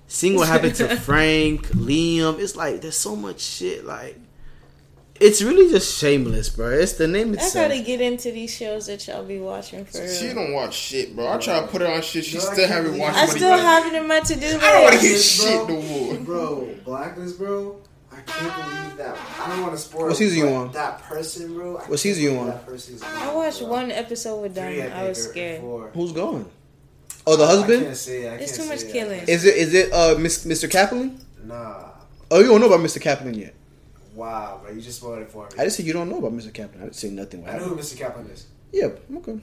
seeing what happened to Frank, Liam. It's like there's so much shit. Like it's really just shameless, bro. It's the name I gotta get into these shows that y'all be watching for She real. don't watch shit, bro. I try to put her on shit. She No, I still haven't watched. I Money still have it in my to do list. I don't want to hear Blacklist, shit bro. no more. Bro, Blacklist, bro. I can't believe that. I don't want to spoil. What season you but on? That person, bro. I What season you can't on? That person is I watched bro. one episode with Three, them. I was scared. four. Who's going? Oh, the I husband. can't say it. I It's can't too much it. killing. Is it? Is it? Uh, Mr. Kaplan? Nah. Oh, you don't know about Mr. Kaplan yet. Wow, bro. You just spoiled it for me. I just said you don't know about Mr. Kaplan. I didn't say nothing. What I know who. Mr. Kaplan is. Yeah, okay.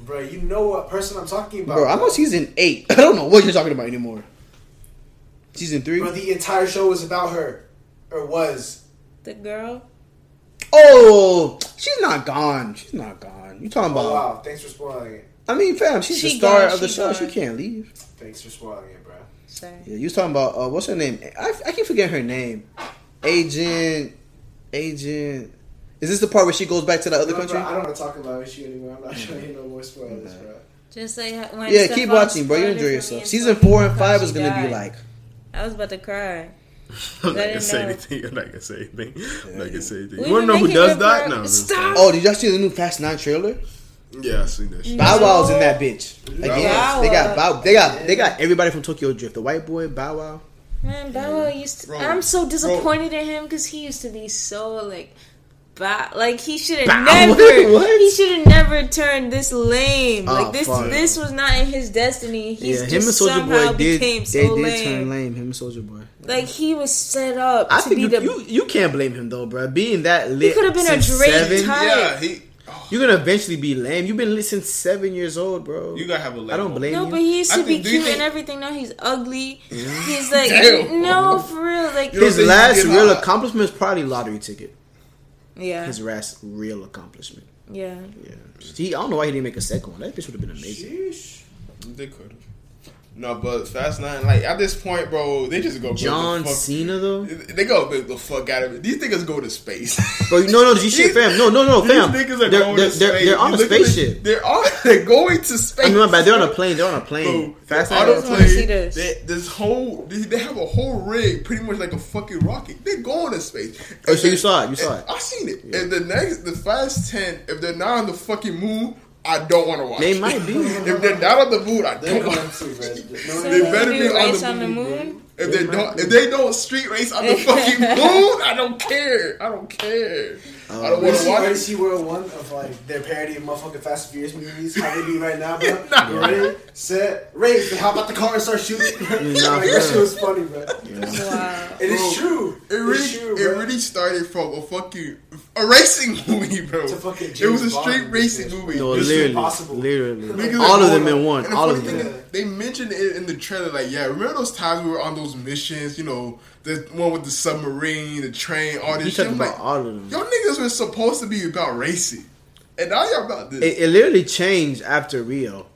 Bro, you know what person I'm talking about. Bro, I'm on season eight. I don't know what you're talking about anymore. Season three. Bro, the entire show was about her. Or was. The girl. Oh, she's not gone. She's not gone. You talking Oh, about? wow. Thanks for spoiling it. I mean, fam, she's the star gone, of the she show. gone. She can't leave. Thanks for spoiling it, bro. Sorry. Yeah, you was talking about uh, what's her name? I, I keep forgetting her name. Agent, Agent. Is this the part where she goes back to the other No, country? bro, I don't want to talk about issue anymore. I'm not trying to hear no more spoilers, Okay. bro. Just like when yeah, keep watching, bro. You enjoy yourself. Season four and five is gonna be like. I was about to cry. I'm not gonna say know. anything. I'm not gonna say anything. I'm not gonna say anything. We You wanna know who does it, that? bro. No. Stop. Oh, did y'all see the new Fast Nine trailer? Yeah, I seen that shit. Bow Wow's in that bitch. Again, Bow they got Bow. They got they got everybody from Tokyo Drift. The white boy Bow Wow. Man, Bow Wow used to. Bro, I'm so disappointed in him because he used to be so like. Bow, like he should have never. what? He should have never turned this lame. Oh, like ah, this. fuck. This was not in his destiny. He's yeah, just him and Soulja Boy did. became They did lame. turn lame. Him and Soulja Boy. Like he was set up I to think be you, the. you you can't blame him though, bro. Being that lit, could have been a since Drake seven, type. Yeah, he. You're gonna eventually be lame. You've been listening seven years old, bro. You gotta have a. I don't label. blame no, you. but he used I to be think- cute think- and everything. Now he's ugly. He's like, Damn. no, for real. Like, You His last real accomplishment is probably lottery ticket. yeah, His last real accomplishment. yeah. Yeah. He, I don't know why he didn't make a second one. That bitch would have been amazing. Sheesh. They could have. No, but Fast Nine, like at this point, bro, they just go John the fuck, Cena though. They go build the fuck out of it. These niggas go to space. Bro, no, no, G shit, fam. No, no, no, fam. These fam. niggas They're, going they're, to they're, space. they're on a You look the- spaceship. They're on. They're going to space. I mean, my bad. They're on a plane. They're on a plane. Bro, Fast they're on a just see plane. this. They, this whole they, they have a whole rig, pretty much like a fucking rocket. They're going to space. Oh, If so you saw it, you saw it. I seen it. If the next, the Fast Ten, if they're not on the fucking moon, I don't want to watch. They might be. if they're not on the moon, I They're don't going want. to, bro. So They they better be on the on the moon, moon. If They they don't, if they don't street race on the fucking moon, I don't care. I don't care. Oh, I don't want to see, watch wait it. see World One of like their parody of motherfucking Fast and Furious movies. How they be right now, bro? Nah. You ready, set, race. They hop out the car and start shooting. Nah, like, for that shit was funny, bro. Wow. It is true. It really, it's true, it really started from a fucking a racing movie, bro. It's a fucking it was a straight Bond racing movie. No, Mission literally, Impossible. literally. Niggas All of them in one. All of them. is, they mentioned it in the trailer. Like, yeah, remember those times we were on those missions? You know, the one with the submarine, the train, all He this shit. talking about like, all of them. y'all niggas were supposed to be about racing, and now y'all about this. It, it literally changed after Rio.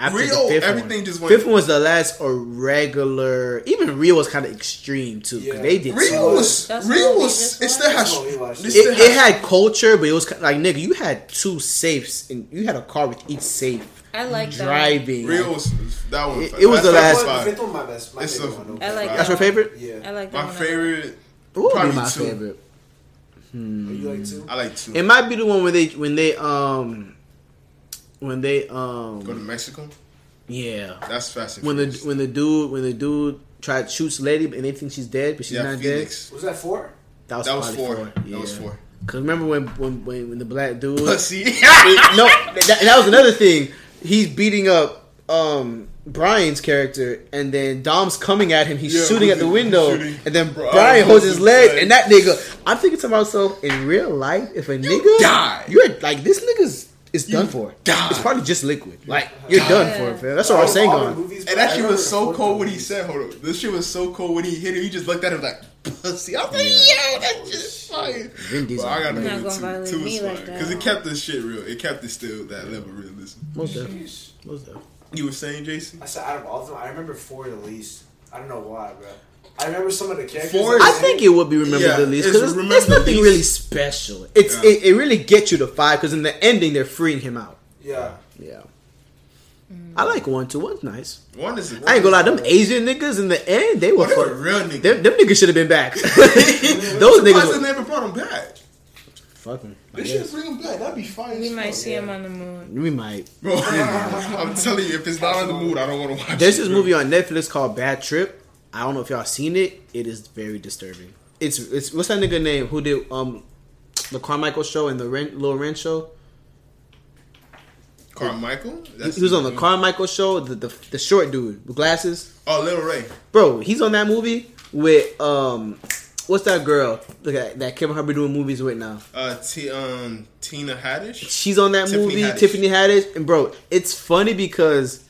After Rio, the fifth everything one. just went- Fifth one was the last or regular. Even Rio was kind of extreme too. 'cause Yeah. they did. Rio so- was That's Rio was it still has That's what we watched. it It, it had culture, but it was like nigga. You had two safes, and you had a car with each safe I like driving. Rio was that one. It- it was the last- five. Fifth one, my best. My It's favorite a- one. I like That's your favorite? Yeah. I like that My one. favorite. What Probably my two. favorite? You like two? I like two. It might be the one where they when they um when they um Go to Mexico. yeah That's fascinating. When the when the dude when the dude tried to shoots lady and they think she's dead but she's yeah, not Phoenix. Was that four? That was, That was probably four. four. That was four. Cause remember when when when, when the black dude Pussy. no that, that was another thing. He's beating up um Brian's character, and then Dom's coming at him. He's Yeah, shooting at the window, shooting. and then Brian Brian holds his leg, leg. and that nigga. I'm thinking to myself, in real life, if a nigga die. you're like this nigga's is done for. die. It's probably just liquid. Like you're done for, fam. That's what I'm oh, saying. On movies, And bro, that shit was so fourth cold when he said, "Hold on." This shit was so cold when he hit it. He just looked at him like, "Pussy." I was like, "Yo, that shit's fire." Vin Diesel. But I gotta You're not gonna with two. Two is like because it kept the shit real. It kept it still that level of realism. most definitely, most definitely. You were saying, Jason? I said out of all of them, I remember four the least. I don't know why, bro. I remember some of the characters. Four I think it would be remembered Yeah, the least because it's, it's nothing least. really special. It's Yeah. it, it really gets you to five because in the ending they're freeing him out. Yeah. Yeah, I like one too. One's nice. One is. I ain't gonna lie, them Asian niggas in the end they were, they were real niggas. Them, them niggas should have been back. Those Surprised niggas. they Were, never brought him back. Fuck them. They should guess. bring him back. That'd be fine. We as might fuck. see him on the moon. We might. Bro, I'm telling you, if it's not on the mood, I don't want to watch. There's it, this bro. movie on Netflix called Bad Trip. I don't know if y'all seen it. It is very disturbing. It's it's what's that nigga name who did um the Carmichael show and the Ren, Little Ren show. Carmichael. He, he was on the Carmichael show. The, the the short dude with glasses. Oh, Little Ray. Bro, he's on that movie with um what's that girl Look at that Kevin Hart be doing movies with now. Uh, T, um, Tina Haddish. She's on that Tiffany movie, Haddish. Tiffany Haddish, and bro, it's funny because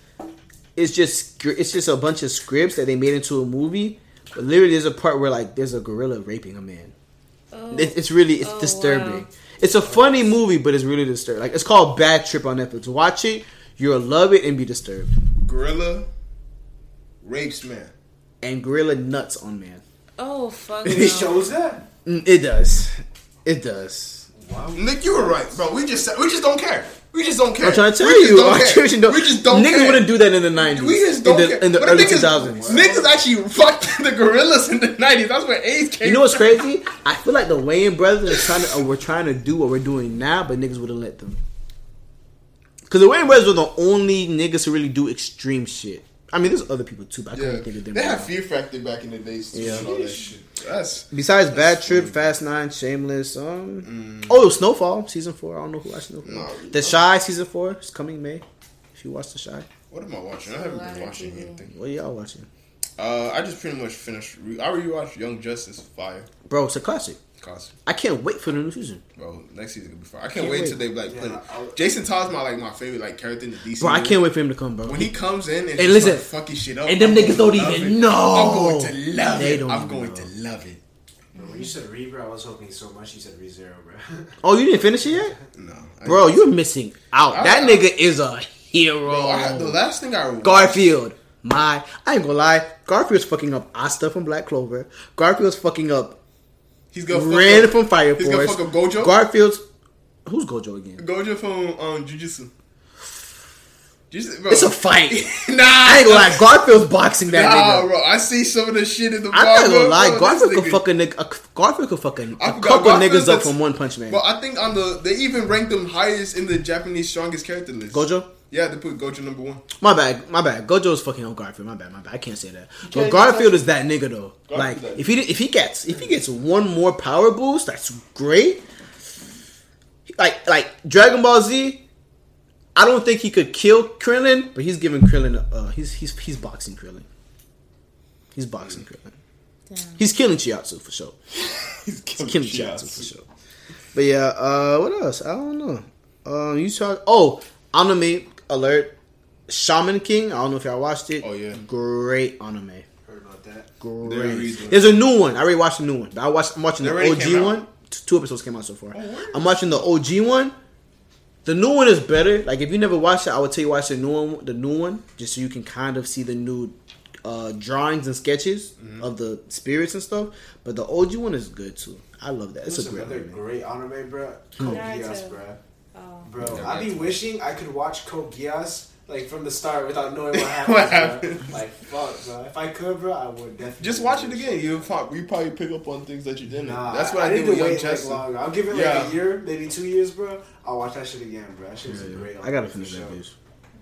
it's just it's just a bunch of scripts that they made into a movie. But literally, there's a part where like there's a gorilla raping a man. Oh, It, it's really it's Oh, disturbing. wow. It's a funny movie, but it's really disturbing. Like it's called Bad Trip on Netflix. Watch it, you'll love it and be disturbed. Gorilla rapes man. And gorilla nuts on man. oh fuck It shows that. Mm, It does. It does. Wow. Nick, you were right, bro. We just we just don't care. We just don't care. I'm trying to tell We just you. don't I care. can't. We just don't Niggas care. wouldn't do that in the 90s. We just don't in the, care. in the early is, 2000s. Niggas actually fucked the gorillas in the 90s. That's where AIDS came You know what's crazy? I feel like the Wayans brothers are trying to, we're trying to do what we're doing now, but niggas wouldn't let them. Because the Wayans brothers were the only niggas who really do extreme shit. I mean, there's other people too, but I Yeah. couldn't think of them. They right had. Fear Factor back in the days too Yeah. and all that shit. That's Besides Bad Trip, funny. Fast Nine, Shameless, um, oh Snowfall season four. I don't know who watched Snowfall. No. the Chi season four is coming May. If you watch The Chi, what am I watching? I haven't been watching anything. what are y'all watching, Uh, I just pretty much finished. Re- I rewatched Young Justice Fire. bro? It's a classic. Cause, I can't wait for the new season, bro, next season gonna be fire. I can't, Can't wait wait. until they like Yeah, it. I'll- Jason Todd's my like my favorite like character in the DC. bro. I can't wait for him to come, bro. When he comes in and, And listen, start fucking shit up, and them I'm niggas don't even it. know. I'm going to love They it. I'm going know. to love it. When you said Re, bro, I was hoping so much. You said Re Zero, bro. Oh, you didn't finish it yet? No, I- Bro, you're missing out. I- that nigga is a hero. Bro, I the last thing I watched- Garfield. My, I ain't gonna lie. Garfield's fucking up Asta from Black Clover. Garfield's fucking up He's gonna fuck Ren up, from Fire He's gonna Force. fuck up Gojo. Garfield's who's Gojo again? Gojo from um Jujutsu. Jujutsu, bro. It's a fight. nah, I ain't gonna lie. Garfield's boxing that Nah, nigga. bro. I see some of the shit in the. I'm not gonna lie. bro. Garfield could fuck a nigga. Garfield could fuck a, a couple niggas up from One Punch Man. But I think on the they even ranked them highest in the Japanese strongest character list. Gojo. Yeah, they put Gojo number one. My bad, my bad. Gojo's fucking on Garfield. My bad, my bad. I can't say that. But can't Garfield is that nigga though. Garfield's like that if he if he gets if he gets one more power boost, that's great. Like like Dragon Ball Z. I don't think he could kill Krillin, but he's giving Krillin. a- Uh, he's he's he's boxing Krillin. He's boxing Krillin. Damn. He's killing Chiaotzu for sure. He's He's killing Chiaotzu for sure. But yeah, uh, what else? I don't know. Um, you saw oh anime alert. Shaman King. I don't know if y'all watched it. Oh, yeah. great anime. Heard about that. Great. There's a new one. I already watched the new one. But I watched. I'm watching They the OG one. Two episodes came out so far. word? I'm watching the OG one. The new one is better. Like if you never watched it, I would tell you watch the new one, the new one, just so you can kind of see the new uh, drawings and sketches Mm-hmm. of the spirits and stuff. But the OG one is good too. I love that. It's What's a great. another anime. great anime, bro? Hmm. Code Naruto. Bro. Oh. Bro, Yeah, I be wishing I could watch Code Geass like from the start without knowing what happened. What bro. happened? Like fuck, bro. If I could, bro, I would definitely. Just watch it again. You prob- you probably pick up on things that you didn't. Nah, That's what I, need did to with Young wait like longer. I'll give it like Yeah. a year, maybe two years, bro. I'll watch that shit again, bro. That shit was a great. I gotta finish that bitch.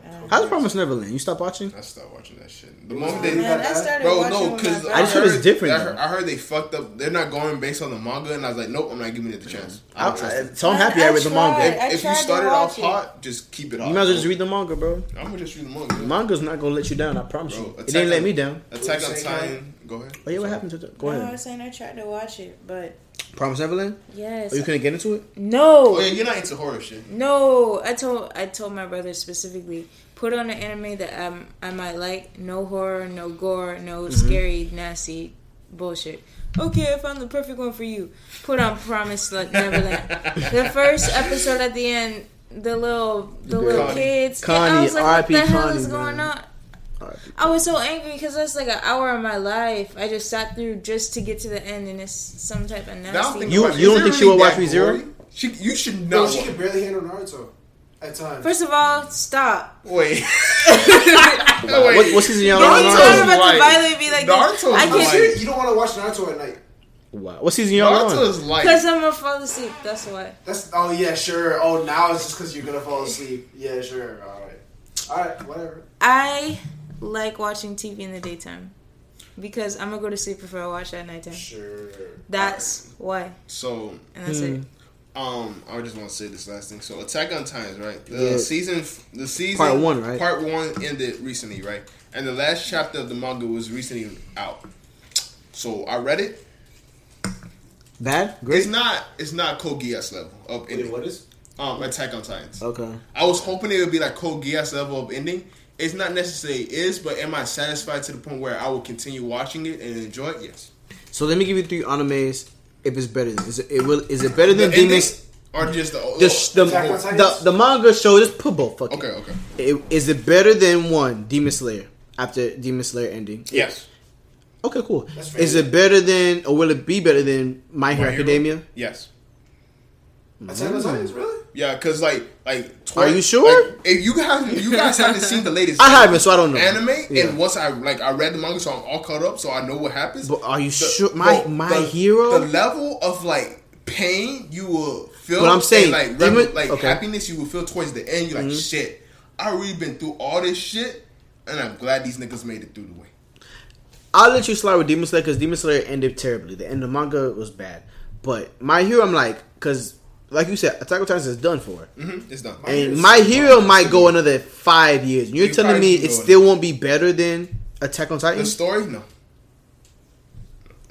Uh, How's Promise Neverland? You stop watching? I stopped watching that shit. The moment they, Man, I started bro, watching no, because my I just heard it's different, I heard. I heard they fucked up. They're not going based on the manga, and I was like, nope, I'm not giving it the chance. I I, don't trust I, it. so I'm happy I I read the manga. I If you tried to started off it. hot, just keep it hot. You might as well just read the manga, bro. I'm gonna just read the manga. Manga's not gonna let you down. I promise Bro, you. It didn't let me down. Attack on What you say, Titan. Go ahead. Oh yeah, what happened to the? Go No, I ahead. was saying I tried to watch it, but Promise Neverland. yes, Oh, you couldn't get into it. no, Oh yeah, you're not into horror shit. no. I told I told my brother specifically put on an anime that um, I might like. No horror, no gore, no Mm-hmm. scary, nasty bullshit. Okay, I found the perfect one for you. Put on Promise like Neverland. the first episode at the end, the little the little Connie. kids. Connie, I was like, what R.I.P. the hell Connie, is going man. on? I was so angry because that's like an hour of my life. I just sat through just to get to the end, and it's some type of nasty. You- you don't it think she really would watch that ReZero? She, you should Bro, not. she wa- could barely handle Naruto at times. First of all, stop. Wait. What, what season y'all Give me on? Naruto's about light. to violate me like Naruto's. I can't serious, you don't want to watch Naruto at night. Wow. What season y'all on? Naruto is because I'm gonna fall asleep. That's why. That's oh yeah, sure. Oh, now it's just because you're gonna fall asleep. Yeah, sure. All right, all right, whatever. I like watching TV in the daytime because I'm gonna go to sleep before I watch at nighttime. Sure. That's why, So, and that's Hmm. it. um, I just want to say this last thing. So, Attack on Titans, right? The Yeah. season, the season Part one, right? Part one ended recently, right? And the last chapter of the manga was recently out. So I read it. Bad? Great. It's not. It's not Code Geass level of Wait, ending. what is? Um, Attack on Titans. Okay. I was hoping it would be like Code Geass level of ending. It's not necessarily is, but am I satisfied to the point where I will continue watching it and enjoy it? Yes. So let me give you three animes. If it's better than is it, it will is it better than The Demon? or just the The, sh- the, the, the manga show just put both. Fuck it. Okay. Okay. It- Is it better than one Demon Slayer after Demon Slayer ending? Yes. Okay, cool. That's. Is it better than, or will it be better than My Hero My Hero? Academia? Yes. Mm. Attack on Titans, really? Yeah, because like like Are you sure? like, if you guys you guys haven't seen the latest I haven't, so I don't know. anime, Yeah. and once I like I read the manga, so I'm all caught up, so I know what happens. But are you The- sure? My bro, My the- Hero. the level of like pain you will feel. But I'm saying, like even- like okay. happiness you will feel towards the end. You're like Mhm. shit. I already been through all this shit, and I'm glad these niggas made it through the way. I'll let you slide with Demon Slayer because Demon Slayer ended terribly. The end of manga was bad. But My Hero, I'm like, because like you said, Attack on Titans is done for. Mm-hmm. It's done. My And My Hero fun. might go another five years. And you're You telling me it still won't be better than Attack on Titan? The Titan? story, no.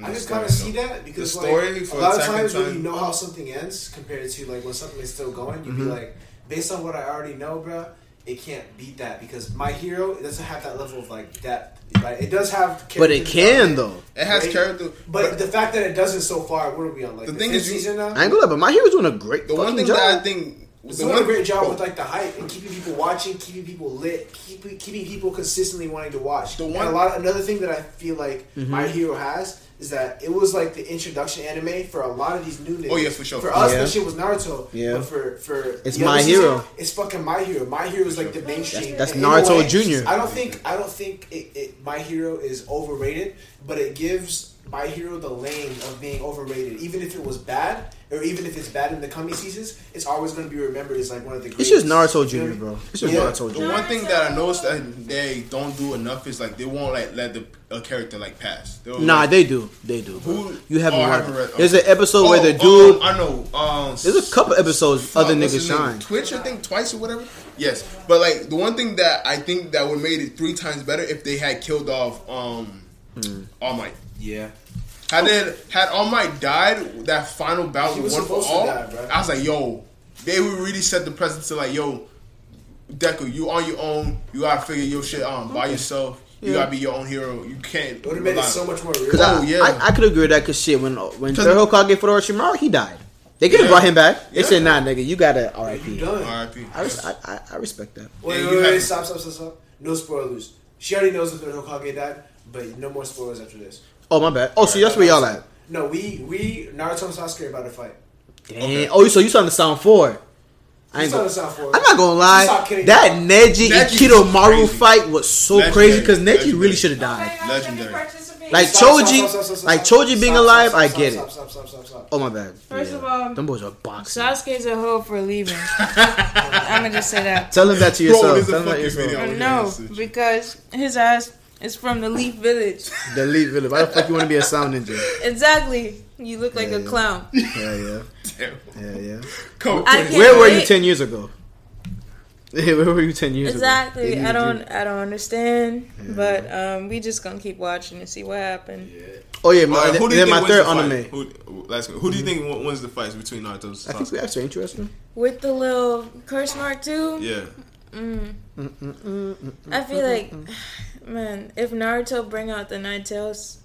I just kind of no. see that because The story like, for a lot of Attack on times when you know how something ends compared to like when something is still going, you'd Mhm. be like, based on what I already know, bro, it can't beat that because my hero it doesn't have that level of like depth. Right? It does have, But it can though. It has Right? character, But, the fact that it doesn't so far, what are we on? Like The the, thing is you- season now. I ain't gonna lie, but My Hero's doing a great the one thing job. that I think It's doing one a great job oh, with like the hype and keeping people watching, keeping people lit, keeping keeping people consistently wanting to watch. The And one- a lot another thing that I feel like Mhm. My Hero has is that it was like the introduction anime for a lot of these new niggas. Oh, yeah, for sure. For us, Yeah. that shit was Naruto. Yeah. But for for It's My season, Hero. It's fucking My Hero. My Hero is like the mainstream. That's- that's And in a Naruto way, Jr.. I don't think I don't think it, it, My Hero is overrated, but it gives My Hero the lane of being overrated. Even if it was bad, or even if it's bad in the coming seasons, it's always going to be remembered as like one of the. It's just greatest. Naruto You know Jr., what I mean? bro. It's just Yeah. Naruto The one thing that I noticed that they don't do enough is like they won't like let the a character like pass. They'll, Nah, like, they do. They do. Bro. Who- You haven't Oh, I haven't read- There's an okay. episode where Oh, the dude. um, I know. Um, There's a couple episodes fuck, other niggas shine. Twitch, I think twice or whatever. Yes, but like the one thing that I think that would made it three times better if they had killed off um Hmm. All Might. Yeah. Had it had All Might died, that final bout He with was one for supposed to all. die, bro. I was like, yo, they would really set the precedent to like, yo, Deku, you on your own. You gotta figure your shit out by yourself. You Yeah. gotta be your own hero. You can't. It would have made it so much more Cause real. I, Oh, yeah. I, I could agree with that. Cause shit, when when Cause- third Hokage Fedora Shimaro, he died. They could have Yeah. brought him back. They Yeah. said, "Nah, nigga, you gotta RIP." R.I.P. I, res- I, I, I respect that. Wait, Yeah, wait, you wait, have- wait, stop, stop, stop, stop. No spoilers. She already knows that the Hokage died, but no more spoilers after this. Oh my bad. Oh, so that's where y'all at? No, we we Naruto and Sasuke about to fight. Damn. Oh, so you saw the sound four? I ain't Saw gonna, the sound for. I'm not gonna lie. That Neji and Neji's Kidomaru fight was so Legendary. crazy because Neji Legendary. really should have died. Legendary. Like Stop, stop, Choji, like Choji being stop, alive, stop, I get stop, it. Stop, stop, stop, stop. Oh my bad. First Yeah. of all, them boys are boxing. Sasuke's a hoe for leaving. I'm gonna just say that. Tell him that to Bro, yourself. there's a Tell him that fucking yourself. video. Yeah, no, because his ass is from the Leaf Village. The Leaf village. Why the fuck you want to be a sound engineer? Exactly. You look like Yeah, a yeah. clown. Yeah, yeah, Damn. yeah, yeah. Come I Where were you ten years ago? Where were you ten years Exactly. ago? I don't. I don't understand. But um, we just gonna keep watching and see what happens. Oh yeah, my, Uh, who do you then think my wins third the fight? anime. Who, last, who do you think win- wins the fights between Naruto I think we actually interesting. With the little curse mark too. Yeah. Mm. mm, mm, mm I feel like, man, if Naruto bring out the nine tails,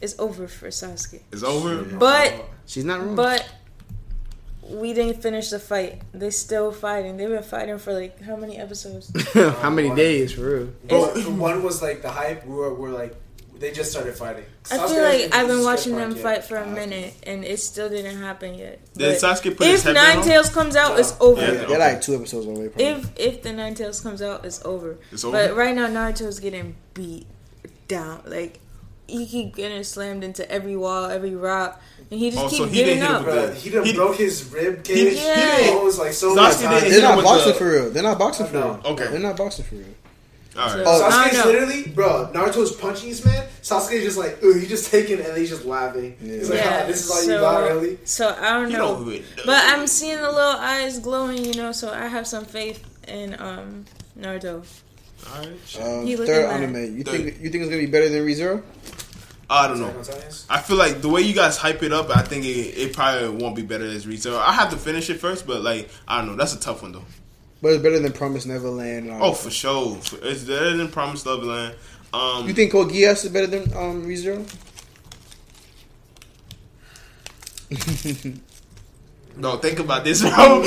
it's over for Sasuke. It's over. But She's not wrong. but we didn't finish the fight. They still fighting. They've been fighting for like how many episodes? How many days for real? But one was like the hype. We were, we're like, they just started fighting. I Sasuke feel like I've been watching them part fight for a Uh, minute and it still didn't happen yet. Did But Sasuke put if headband Nine? Tails comes out, No. it's over. Yeah. They're like two episodes away. Probably. If if the Nine Tails comes out, it's over. It's over? But right now, Naruto's getting beat down. Like he keep getting slammed into every wall, every rock, and he just Oh, keep so he getting didn't hit up. him with Bro, he done He- broke his rib cage. he- He, he was like so Sasuke many didn't times. They're not boxing the- for real. They're not boxing for real. Okay. They're not boxing for real. All right. Oh, I Sasuke's don't literally, bro. Naruto's punching this man. Sasuke's just like, ooh, he just taking it and he's just laughing. He's like, Yeah, ah, this is all so, you got, really? So I don't You know, know who it is. but I'm seeing the little eyes glowing, you know. So I have some faith in um Naruto. All right. Um, third anime. You Third. think you think it's gonna be better than ReZero? I don't know. Attack on Titans? I feel like the way you guys hype it up, I think it, it probably won't be better as ReZero. I have to finish it first, but like I don't know. That's a tough one though. But it's better than Promised Neverland. and all Oh, for sure. It's better than Promised Neverland. Um, You think Code Geass is better than um, ReZero? no, think about this, bro.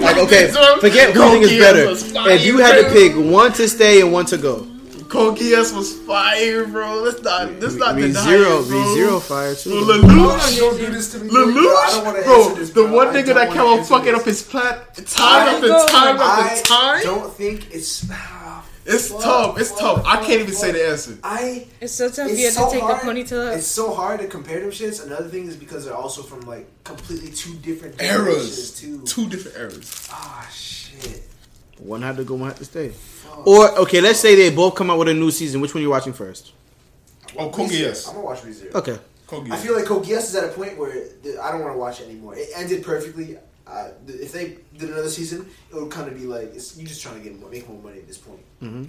Like, okay, forget who think is better. If you had to pick one to stay and one to go, Code Geass was fire, bro. Let's not. Let's not deny ReZero, it, bro. ReZero fire too. Bro, bro. Lelouch, Don't do this to me, bro. Lelouch, wanna bro. The one nigga that wanna kept on fucking up his plat, time after go- time after time. don't think it's. It's fuck, tough. It's fuck, tough. I can't even say the answer. I It's so tough. it's you have so to take hard. the ponytail up. It's so hard to compare them shits. Another thing is because they're also from like completely two different Eras, generations, too. two different eras. Ah shit. One had to go, one had to stay. Fuck. Or okay, let's say they both come out with a new season. Which one are you watching first? Oh, ReZero. Code Geass. I'm gonna watch ReZero. Okay. I feel like Code Geass is at a point where th- I don't want to watch it anymore. It ended perfectly. Uh, if they did another season, it would kind of be like it's, you just trying to get more, make more money at this point. hmm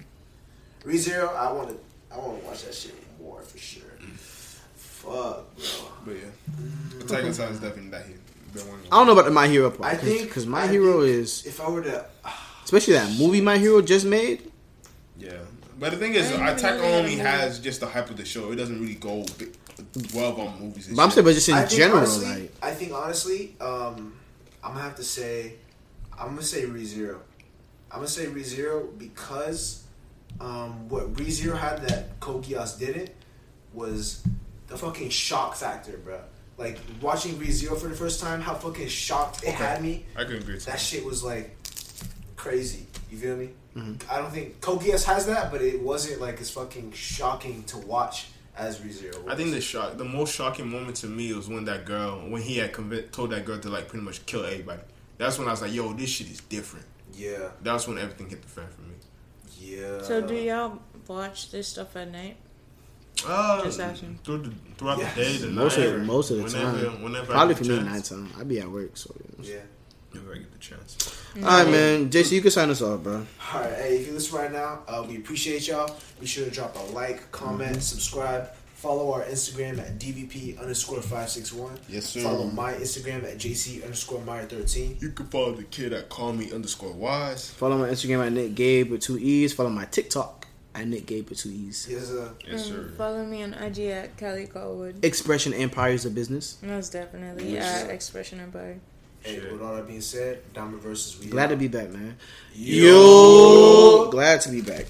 ReZero, I want to, I want to watch that shit more for sure. Fuck, bro. But yeah, Attack on Titan is definitely that here. Been one of I don't know about the My Hero part. I think because My I Hero is If I were to, especially that movie My Hero just made. Yeah, but the thing is, I didn't even Attack know they only has just the hype of the show. It doesn't really go big, well on movies. But I'm saying, but just in I think general, honestly, like I think honestly, um, I'm gonna have to say, I'm gonna say ReZero. I'm gonna say ReZero because um, what ReZero had that Code Geass didn't was the fucking shock factor, bro. Like watching ReZero for the first time, how fucking shocked it Okay. had me. I can agree. To That that. shit was like crazy. You feel me? Mhm. I don't think Code Geass has that, but it wasn't like as fucking shocking to watch as ReZero. I think the shock, the most shocking moment to me was when that girl, when he had convinced, told that girl to like pretty much kill everybody. That's when I was like, yo, this shit is different. yeah, That's when everything hit the fan for me. yeah. So do y'all watch this stuff at night? Uh, Just asking. through the, throughout Yes. the day, the most night, of most of the whenever, time. whenever I Probably for the me chance. nighttime. I be at work, so. You know. Yeah. Whenever I get the chance. All right, man. JC, you can sign us off, bro. All right, hey, if you listen right now, uh, we appreciate y'all. Be sure to drop a like, comment, subscribe. Follow our Instagram at DVP underscore 561. Yes, sir. Follow my Instagram at JC underscore Meyer 13. You can follow the kid at call me underscore wise. Follow my Instagram at Nick Gabe with two E's. Follow my TikTok at Nick Gabe with two E's. Yes, uh, Yes, sir. Mm, follow me on IG at Kelly Colwood. Expression Empire is a Business. Most definitely Yes. at Expression Empire. Hey, with all that being said, Diamond versus we. Glad to be back, man. Yo. Glad to be back.